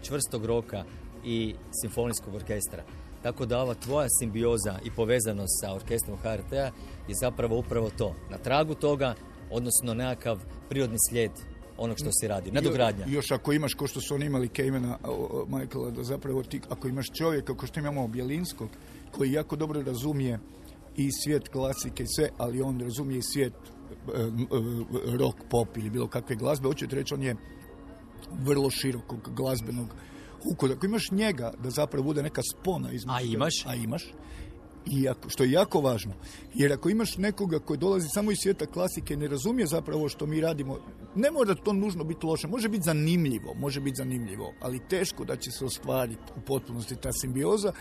čvrstog roka i simfonijskog orkestra. Tako da ova tvoja simbioza i povezanost sa orkestrom HRT-a je zapravo upravo to. Na tragu toga, odnosno nekakav prirodni slijed onog što se radi. Nadogradnja. Još ako imaš, ko što su oni imali Kejmena, Michaela, da zapravo ti, ako imaš čovjeka, kao što imamo Bjelinskog, koji jako dobro razumije i svijet klasike i sve, ali on razumije i svijet e, e, rock, pop ili bilo kakve glazbe, hoću ti reći, on je vrlo širokog glazbenog ukoda. Ako imaš njega da zapravo bude neka spona između... A imaš? A imaš. I ako, što je jako važno, jer ako imaš nekoga koji dolazi samo iz svijeta klasike, ne razumije zapravo što mi radimo, ne mora to nužno biti loše, može biti zanimljivo, može biti zanimljivo, ali teško da će se ostvariti u potpunosti ta simbioza,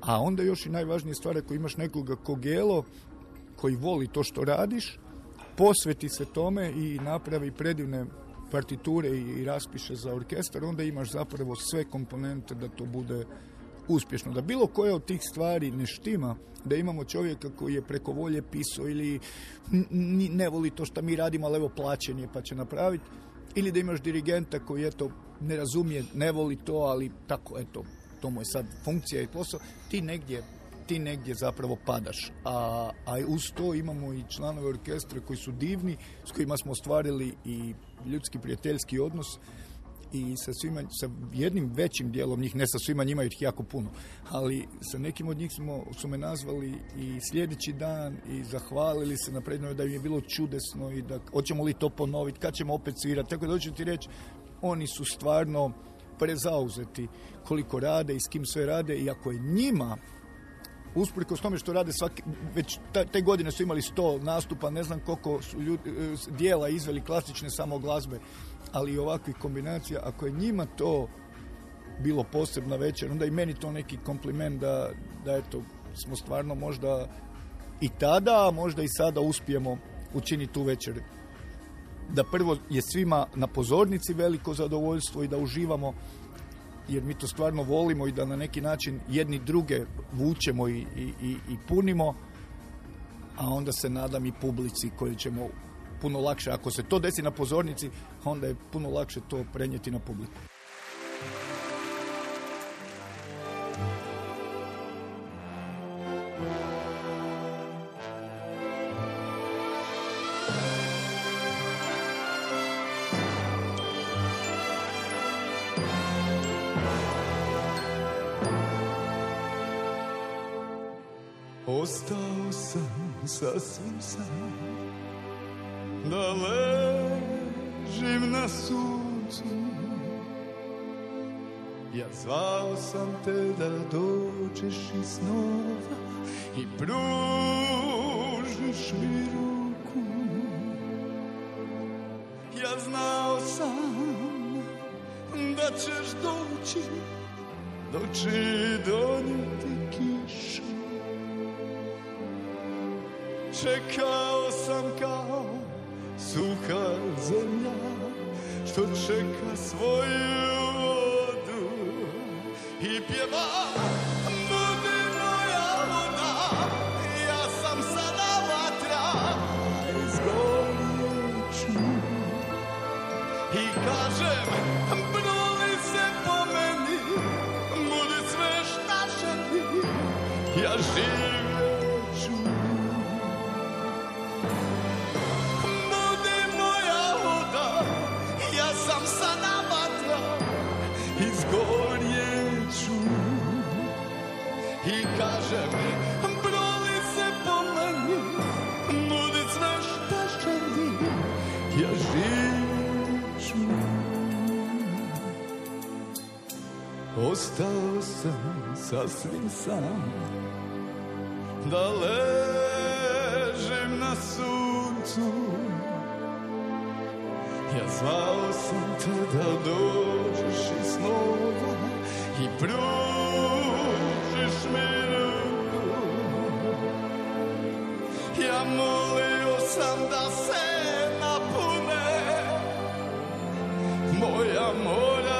a onda još i najvažnije stvar, ako imaš nekoga ko gelo, koji voli to što radiš, posveti se tome i napravi predivne partiture i raspiše za orkestar, onda imaš zapravo sve komponente da to bude uspješno. Da bilo koje od tih stvari ne štima, da imamo čovjeka koji je preko volje pisao ili ne voli to što mi radimo, ali evo plaćen je pa će napraviti, ili da imaš dirigenta koji eto ne razumije, ne voli to, ali tako eto, to mu je sad funkcija i posao, ti negdje ti negdje zapravo padaš. A, a uz to imamo i članove orkestra koji su divni, s kojima smo ostvarili i ljudski prijateljski odnos i sa svima, sa jednim većim dijelom njih, ne sa svima njima ih jako puno, ali sa nekim od njih smo, su me nazvali i sljedeći dan i zahvalili se na prednjoj da im je bilo čudesno i da hoćemo li to ponoviti, kad ćemo opet svirati, tako da hoću ti reći, oni su stvarno prezauzeti koliko rade i s kim sve rade i ako je njima usprkos tome što rade svaki, već te godine su imali sto nastupa, ne znam koliko su ljudi, e, dijela izveli klasične samo glazbe, ali i ovakvih kombinacija, ako je njima to bilo posebna večer, onda i meni to neki kompliment da, da eto, smo stvarno možda i tada, a možda i sada uspijemo učiniti tu večer. Da prvo je svima na pozornici veliko zadovoljstvo i da uživamo jer mi to stvarno volimo i da na neki način jedni druge vučemo i, i, i, punimo, a onda se nadam i publici koju ćemo puno lakše, ako se to desi na pozornici, onda je puno lakše to prenijeti na publiku. Pružiš mi ruku. Ja znao sam da ćeš doći Doći donijeti kišu. Čekao sam kao suha zemlja Što čeka svoju vodu I pjeva Broli se po meni Budi sve šta želi Ja živjeću sasvim sam. Da ležem na suncu. Ja zvao sam te da dođeš iz snova I pružiš mi ruku. Ja molio sam da se napune Moja mora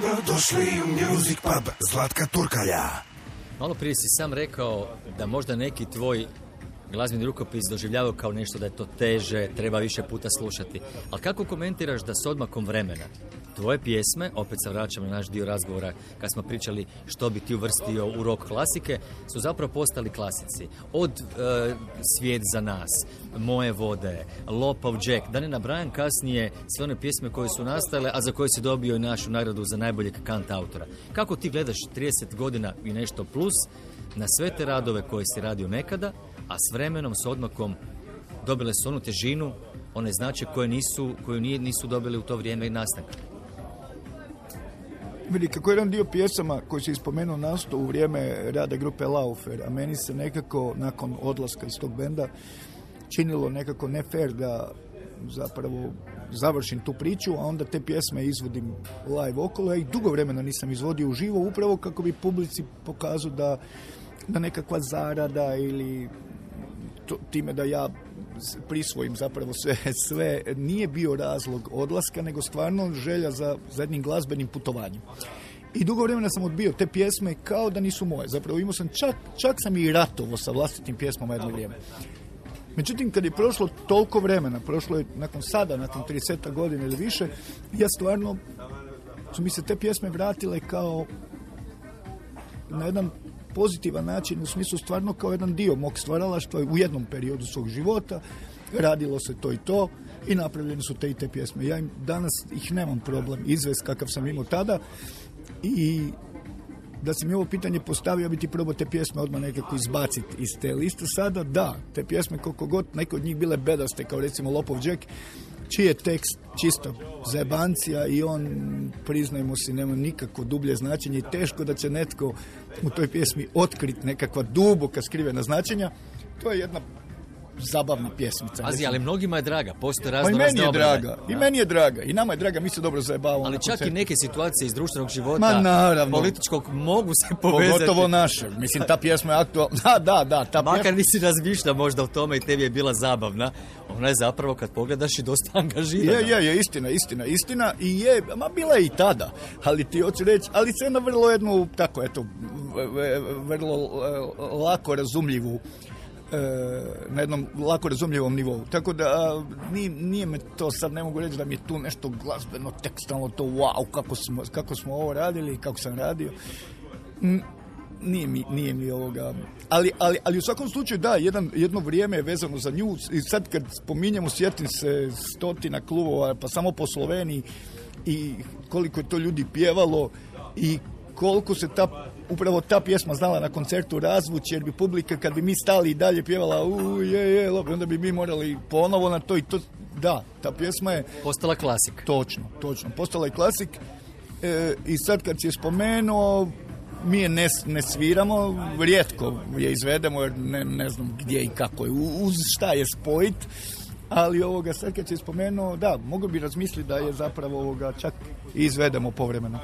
Dobro došli u Music Pub Zlatka Turkalja. Malo prije si sam rekao da možda neki tvoj glazbeni rukopis doživljavaju kao nešto da je to teže, treba više puta slušati. Ali kako komentiraš da s odmakom vremena tvoje pjesme, opet se vraćamo na naš dio razgovora kad smo pričali što bi ti uvrstio u rock klasike, su zapravo postali klasici. Od e, Svijet za nas, Moje vode, Lopov Jack, da ne nabrajam kasnije sve one pjesme koje su nastale, a za koje si dobio i našu nagradu za najboljeg kant autora. Kako ti gledaš 30 godina i nešto plus na sve te radove koje si radio nekada, a s vremenom, s odmakom, dobile su onu težinu, one značaj koje nisu, koju nisu dobili u to vrijeme i nastanka. Vidi, kako je jedan dio pjesama koji se ispomenuo nastao u vrijeme rada grupe Laufer, a meni se nekako nakon odlaska iz tog benda činilo nekako ne fair da zapravo završim tu priču, a onda te pjesme izvodim live okolo. Ja ih dugo vremena nisam izvodio uživo, upravo kako bi publici pokazao da, da nekakva zarada ili to- time da ja prisvojim zapravo sve, sve nije bio razlog odlaska, nego stvarno želja za, za jednim glazbenim putovanjem. I dugo vremena sam odbio te pjesme kao da nisu moje. Zapravo imao sam čak, čak sam i ratovo sa vlastitim pjesmama jedno vrijeme. Međutim, kad je prošlo toliko vremena, prošlo je nakon sada, nakon 30 godina ili više, ja stvarno su mi se te pjesme vratile kao na jedan pozitivan način, u smislu stvarno kao jedan dio mog stvaralaštva u jednom periodu svog života. Radilo se to i to. i napravljene su te i te pjesme. Ja im danas ih nemam problem izvest kakav sam imao tada i da si mi ovo pitanje postavio, bi ti probao te pjesme odmah nekako izbaciti iz te liste. Sada da, te pjesme koliko god neke od njih bile bedaste, kao recimo Lopov Jack, čiji je tekst čisto zajebancija i on, priznajmo si, nema nikako dublje značenje i teško da će netko u toj pjesmi otkriti nekakva duboka skrivena značenja. To je jedna zabavna pjesmica. Pazi, ali mnogima je draga, postoje Pa i razno meni je draga, i meni je draga, i nama je draga, mi se dobro zajebavamo. Ali čak i neke situacije iz društvenog života, Ma, političkog, mogu se povezati. Pogotovo naše. Mislim, ta pjesma je aktualna. Da, da, da. Ta Makar pjesma... nisi razmišljao možda o tome i tebi je bila zabavna, ona je zapravo kad pogledaš i dosta angažirana. Je, je, je, istina, istina, istina i je, ma bila je i tada, ali ti hoću reći, ali sve na vrlo jednu, tako eto, vrlo e, lako razumljivu na jednom lako razumljivom nivou. Tako da nije, nije me to sad ne mogu reći da mi je tu nešto glazbeno, tekstalno to wow, kako smo, kako smo ovo radili, kako sam radio. Nije mi, nije mi ovoga... Ali, ali, ali u svakom slučaju da, jedan, jedno vrijeme je vezano za nju i sad kad spominjemo, sjetim se stotina klubova, pa samo po Sloveniji i koliko je to ljudi pjevalo i koliko se ta upravo ta pjesma znala na koncertu razvući jer bi publika kad bi mi stali i dalje pjevala u je je lobi, onda bi mi morali ponovo na to i to da, ta pjesma je Postala klasik. Točno, točno. Postala je klasik. E, I sad kad si je spomenuo, mi je ne, ne sviramo, rijetko je izvedemo jer ne, ne znam gdje i kako je, uz šta je spojit, ali ovoga sad kad si je spomenuo, da, mogu bi razmisliti da je zapravo ovoga čak izvedemo povremeno.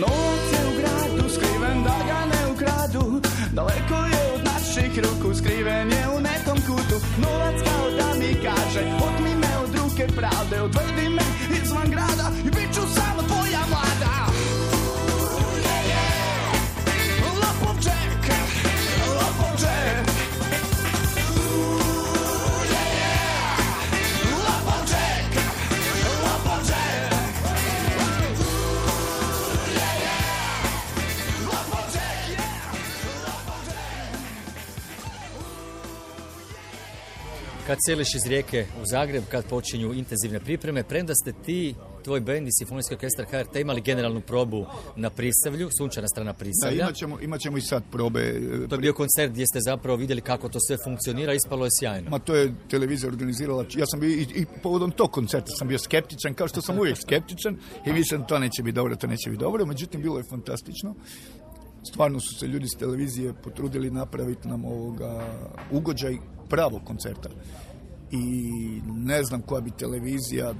Novac je u gradu, skriven da ga ne ukradu. Daleko je od naših ruku, skriven je u nekom kutu. Novac kao da mi kaže, otmi me od ruke pravde Odvedi me Kad seliš iz Rijeke u Zagreb, kad počinju intenzivne pripreme, premda ste ti, tvoj bend i Simfonijski orkestar HRT imali generalnu probu na Prisavlju, sunčana strana Da, Prisavlja. imat ćemo, imat ćemo i sad probe. e, To je bio koncert gdje ste zapravo vidjeli kako to sve funkcionira, ispalo je sjajno. Ma to je televizija organizirala. Ja sam bio i, i povodom tog koncerta sam bio skeptičan, kao što sam uvijek skeptičan i mislim to neće biti dobro, to neće biti dobro. Međutim, bilo je fantastično. Stvarno su se ljudi s televizije potrudili napraviti nam ovoga ugođaj pravog koncerta. I ne znam koja bi televizija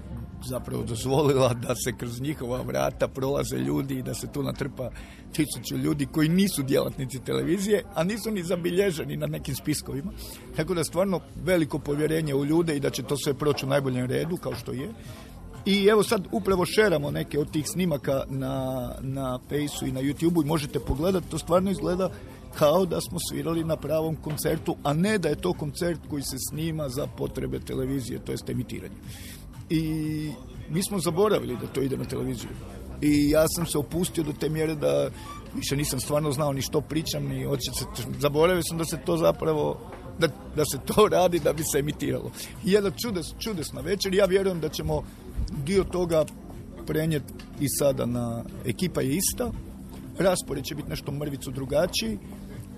zapravo dozvolila da se kroz njihova vrata prolaze ljudi i da se tu natrpa tisuću ljudi koji nisu djelatnici televizije, a nisu ni zabilježeni na nekim spiskovima. Tako da stvarno veliko povjerenje u ljude i da će to sve proći u najboljem redu, kao što je. I evo sad upravo šeramo neke od tih snimaka na, na Faceu i na YouTubeu i možete pogledati, to stvarno izgleda kao da smo svirali na pravom koncertu, a ne da je to koncert koji se snima za potrebe televizije, to jest emitiranje. I mi smo zaboravili da to ide na televiziju. I ja sam se opustio do te mjere da više nisam stvarno znao ni što pričam, ni hoće se, zaboravio sam da se to zapravo da, da se to radi da bi se emitiralo. Jedna čudes, čudesna večer, ja vjerujem da ćemo dio toga prenijeti i sada na ekipa je ista, raspored će biti nešto mrvicu drugačiji,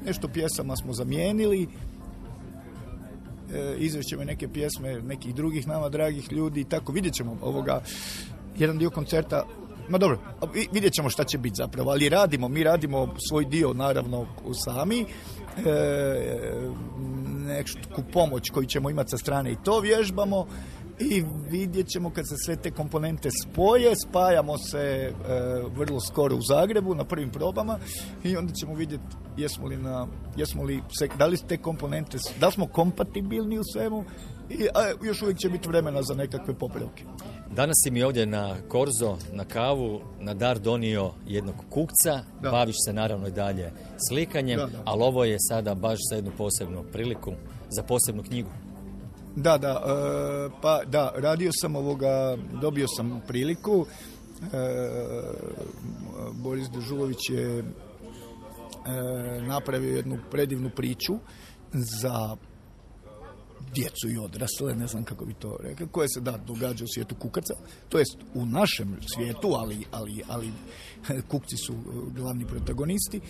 nešto pjesama smo zamijenili, e, izvešćemo neke pjesme nekih drugih nama dragih ljudi i tako vidjet ćemo ovoga jedan dio koncerta. Ma dobro, vi- vidjet ćemo šta će biti zapravo, ali radimo, mi radimo svoj dio naravno sami, e, neku pomoć koju ćemo imati sa strane i to vježbamo i vidjet ćemo kad se sve te komponente spoje, spajamo se e, vrlo skoro u Zagrebu na prvim probama i onda ćemo vidjeti jesmo li na, jesmo li se, da li te komponente, da li smo kompatibilni u svemu i a, još uvijek će biti vremena za nekakve popravke. Danas si mi ovdje na Korzo, na kavu, na dar donio jednog kukca, Da. baviš se naravno i dalje slikanjem, Da, da. ali ovo je sada baš za jednu posebnu priliku, za posebnu knjigu. Da, da, e, pa da, radio sam ovoga, dobio sam priliku. E, Boris Dežulović je e, napravio jednu predivnu priču za djecu i odrasle, ne znam kako bi to rekao, koje se da događa u svijetu kukaca, to jest u našem svijetu, ali, ali, ali kukci su glavni protagonisti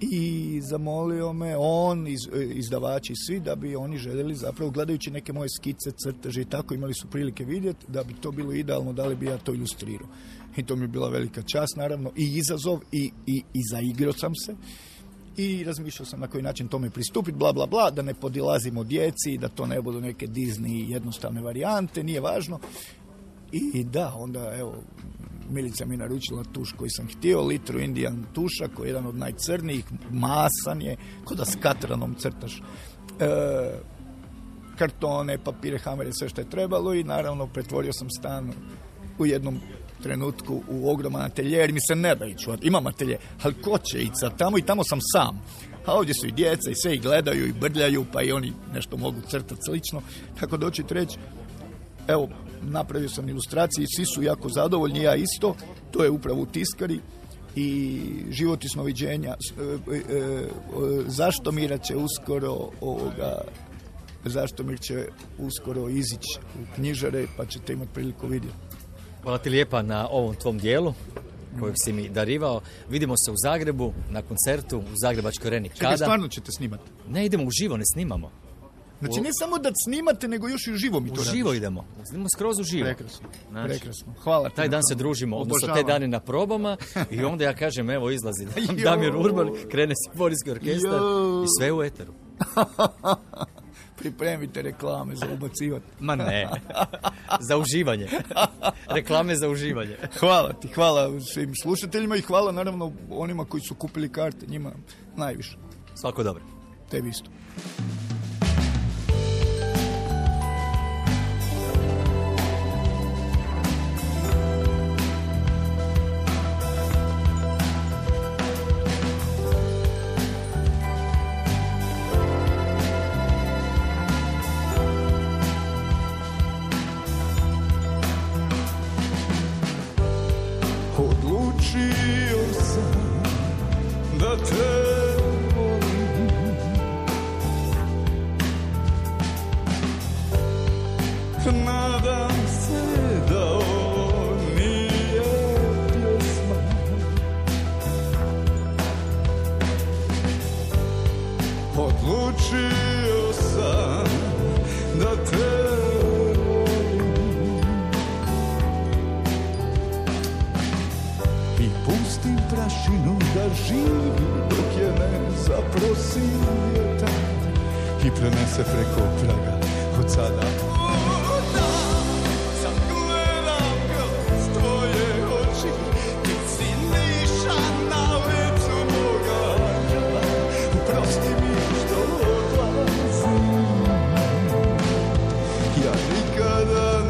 i zamolio me on, iz, izdavači svi, da bi oni željeli zapravo, gledajući neke moje skice, crteže i tako, imali su prilike vidjeti, da bi to bilo idealno, da li bi ja to ilustrirao. I to mi je bila velika čast, naravno, i izazov, i, i, i zaigrao sam se. I razmišljao sam na koji način tome pristupiti, bla, bla, bla, da ne podilazimo djeci, da to ne budu neke Disney jednostavne varijante, nije važno. I da, onda, evo, Milica mi naručila tuš koji sam htio, litru Indian tuša, koji je jedan od najcrnijih, masan je, ko da s katranom crtaš. E, kartone, papire, hamere, sve što je trebalo i naravno pretvorio sam stan u jednom trenutku u ogroman ateljer, mi se ne da ići, imam ateljer, ali ko će ići tamo i tamo sam sam. A ovdje su i djeca i sve i gledaju i brljaju, pa i oni nešto mogu crtati slično. Tako doći treći, evo, napravio sam ilustracije i svi su jako zadovoljni, ja isto, to je upravo u tiskari i život i snoviđenja. E, e, e, zašto Mira će uskoro ovoga zašto Mir će uskoro izići u knjižare pa ćete imati priliku vidjeti. Hvala ti lijepa na ovom tvom dijelu kojeg si mi darivao. Vidimo se u Zagrebu na koncertu u Zagrebačkoj Reni. Čekaj, stvarno ćete snimati? Ne, idemo u živo, ne snimamo. Znači ne samo da snimate, nego još i u živo mi to U živo idemo. Idemo skroz u živo. Prekrasno. Znači, Prekrasno. Hvala Taj dan se družimo, odnosno te dane na probama i onda ja kažem evo izlazi. Damir Urban, krene Simfonijski orkestar i sve u eteru. Pripremite reklame za ubacivati. Ma ne, za uživanje. Reklame za uživanje. Hvala ti, hvala svim slušateljima i hvala naravno onima koji su kupili karte, njima najviše. Svako dobro. Tebi isto.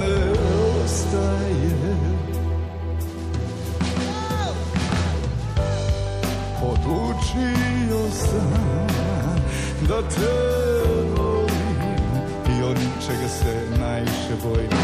Ne ostajem Odlučio sam da te volim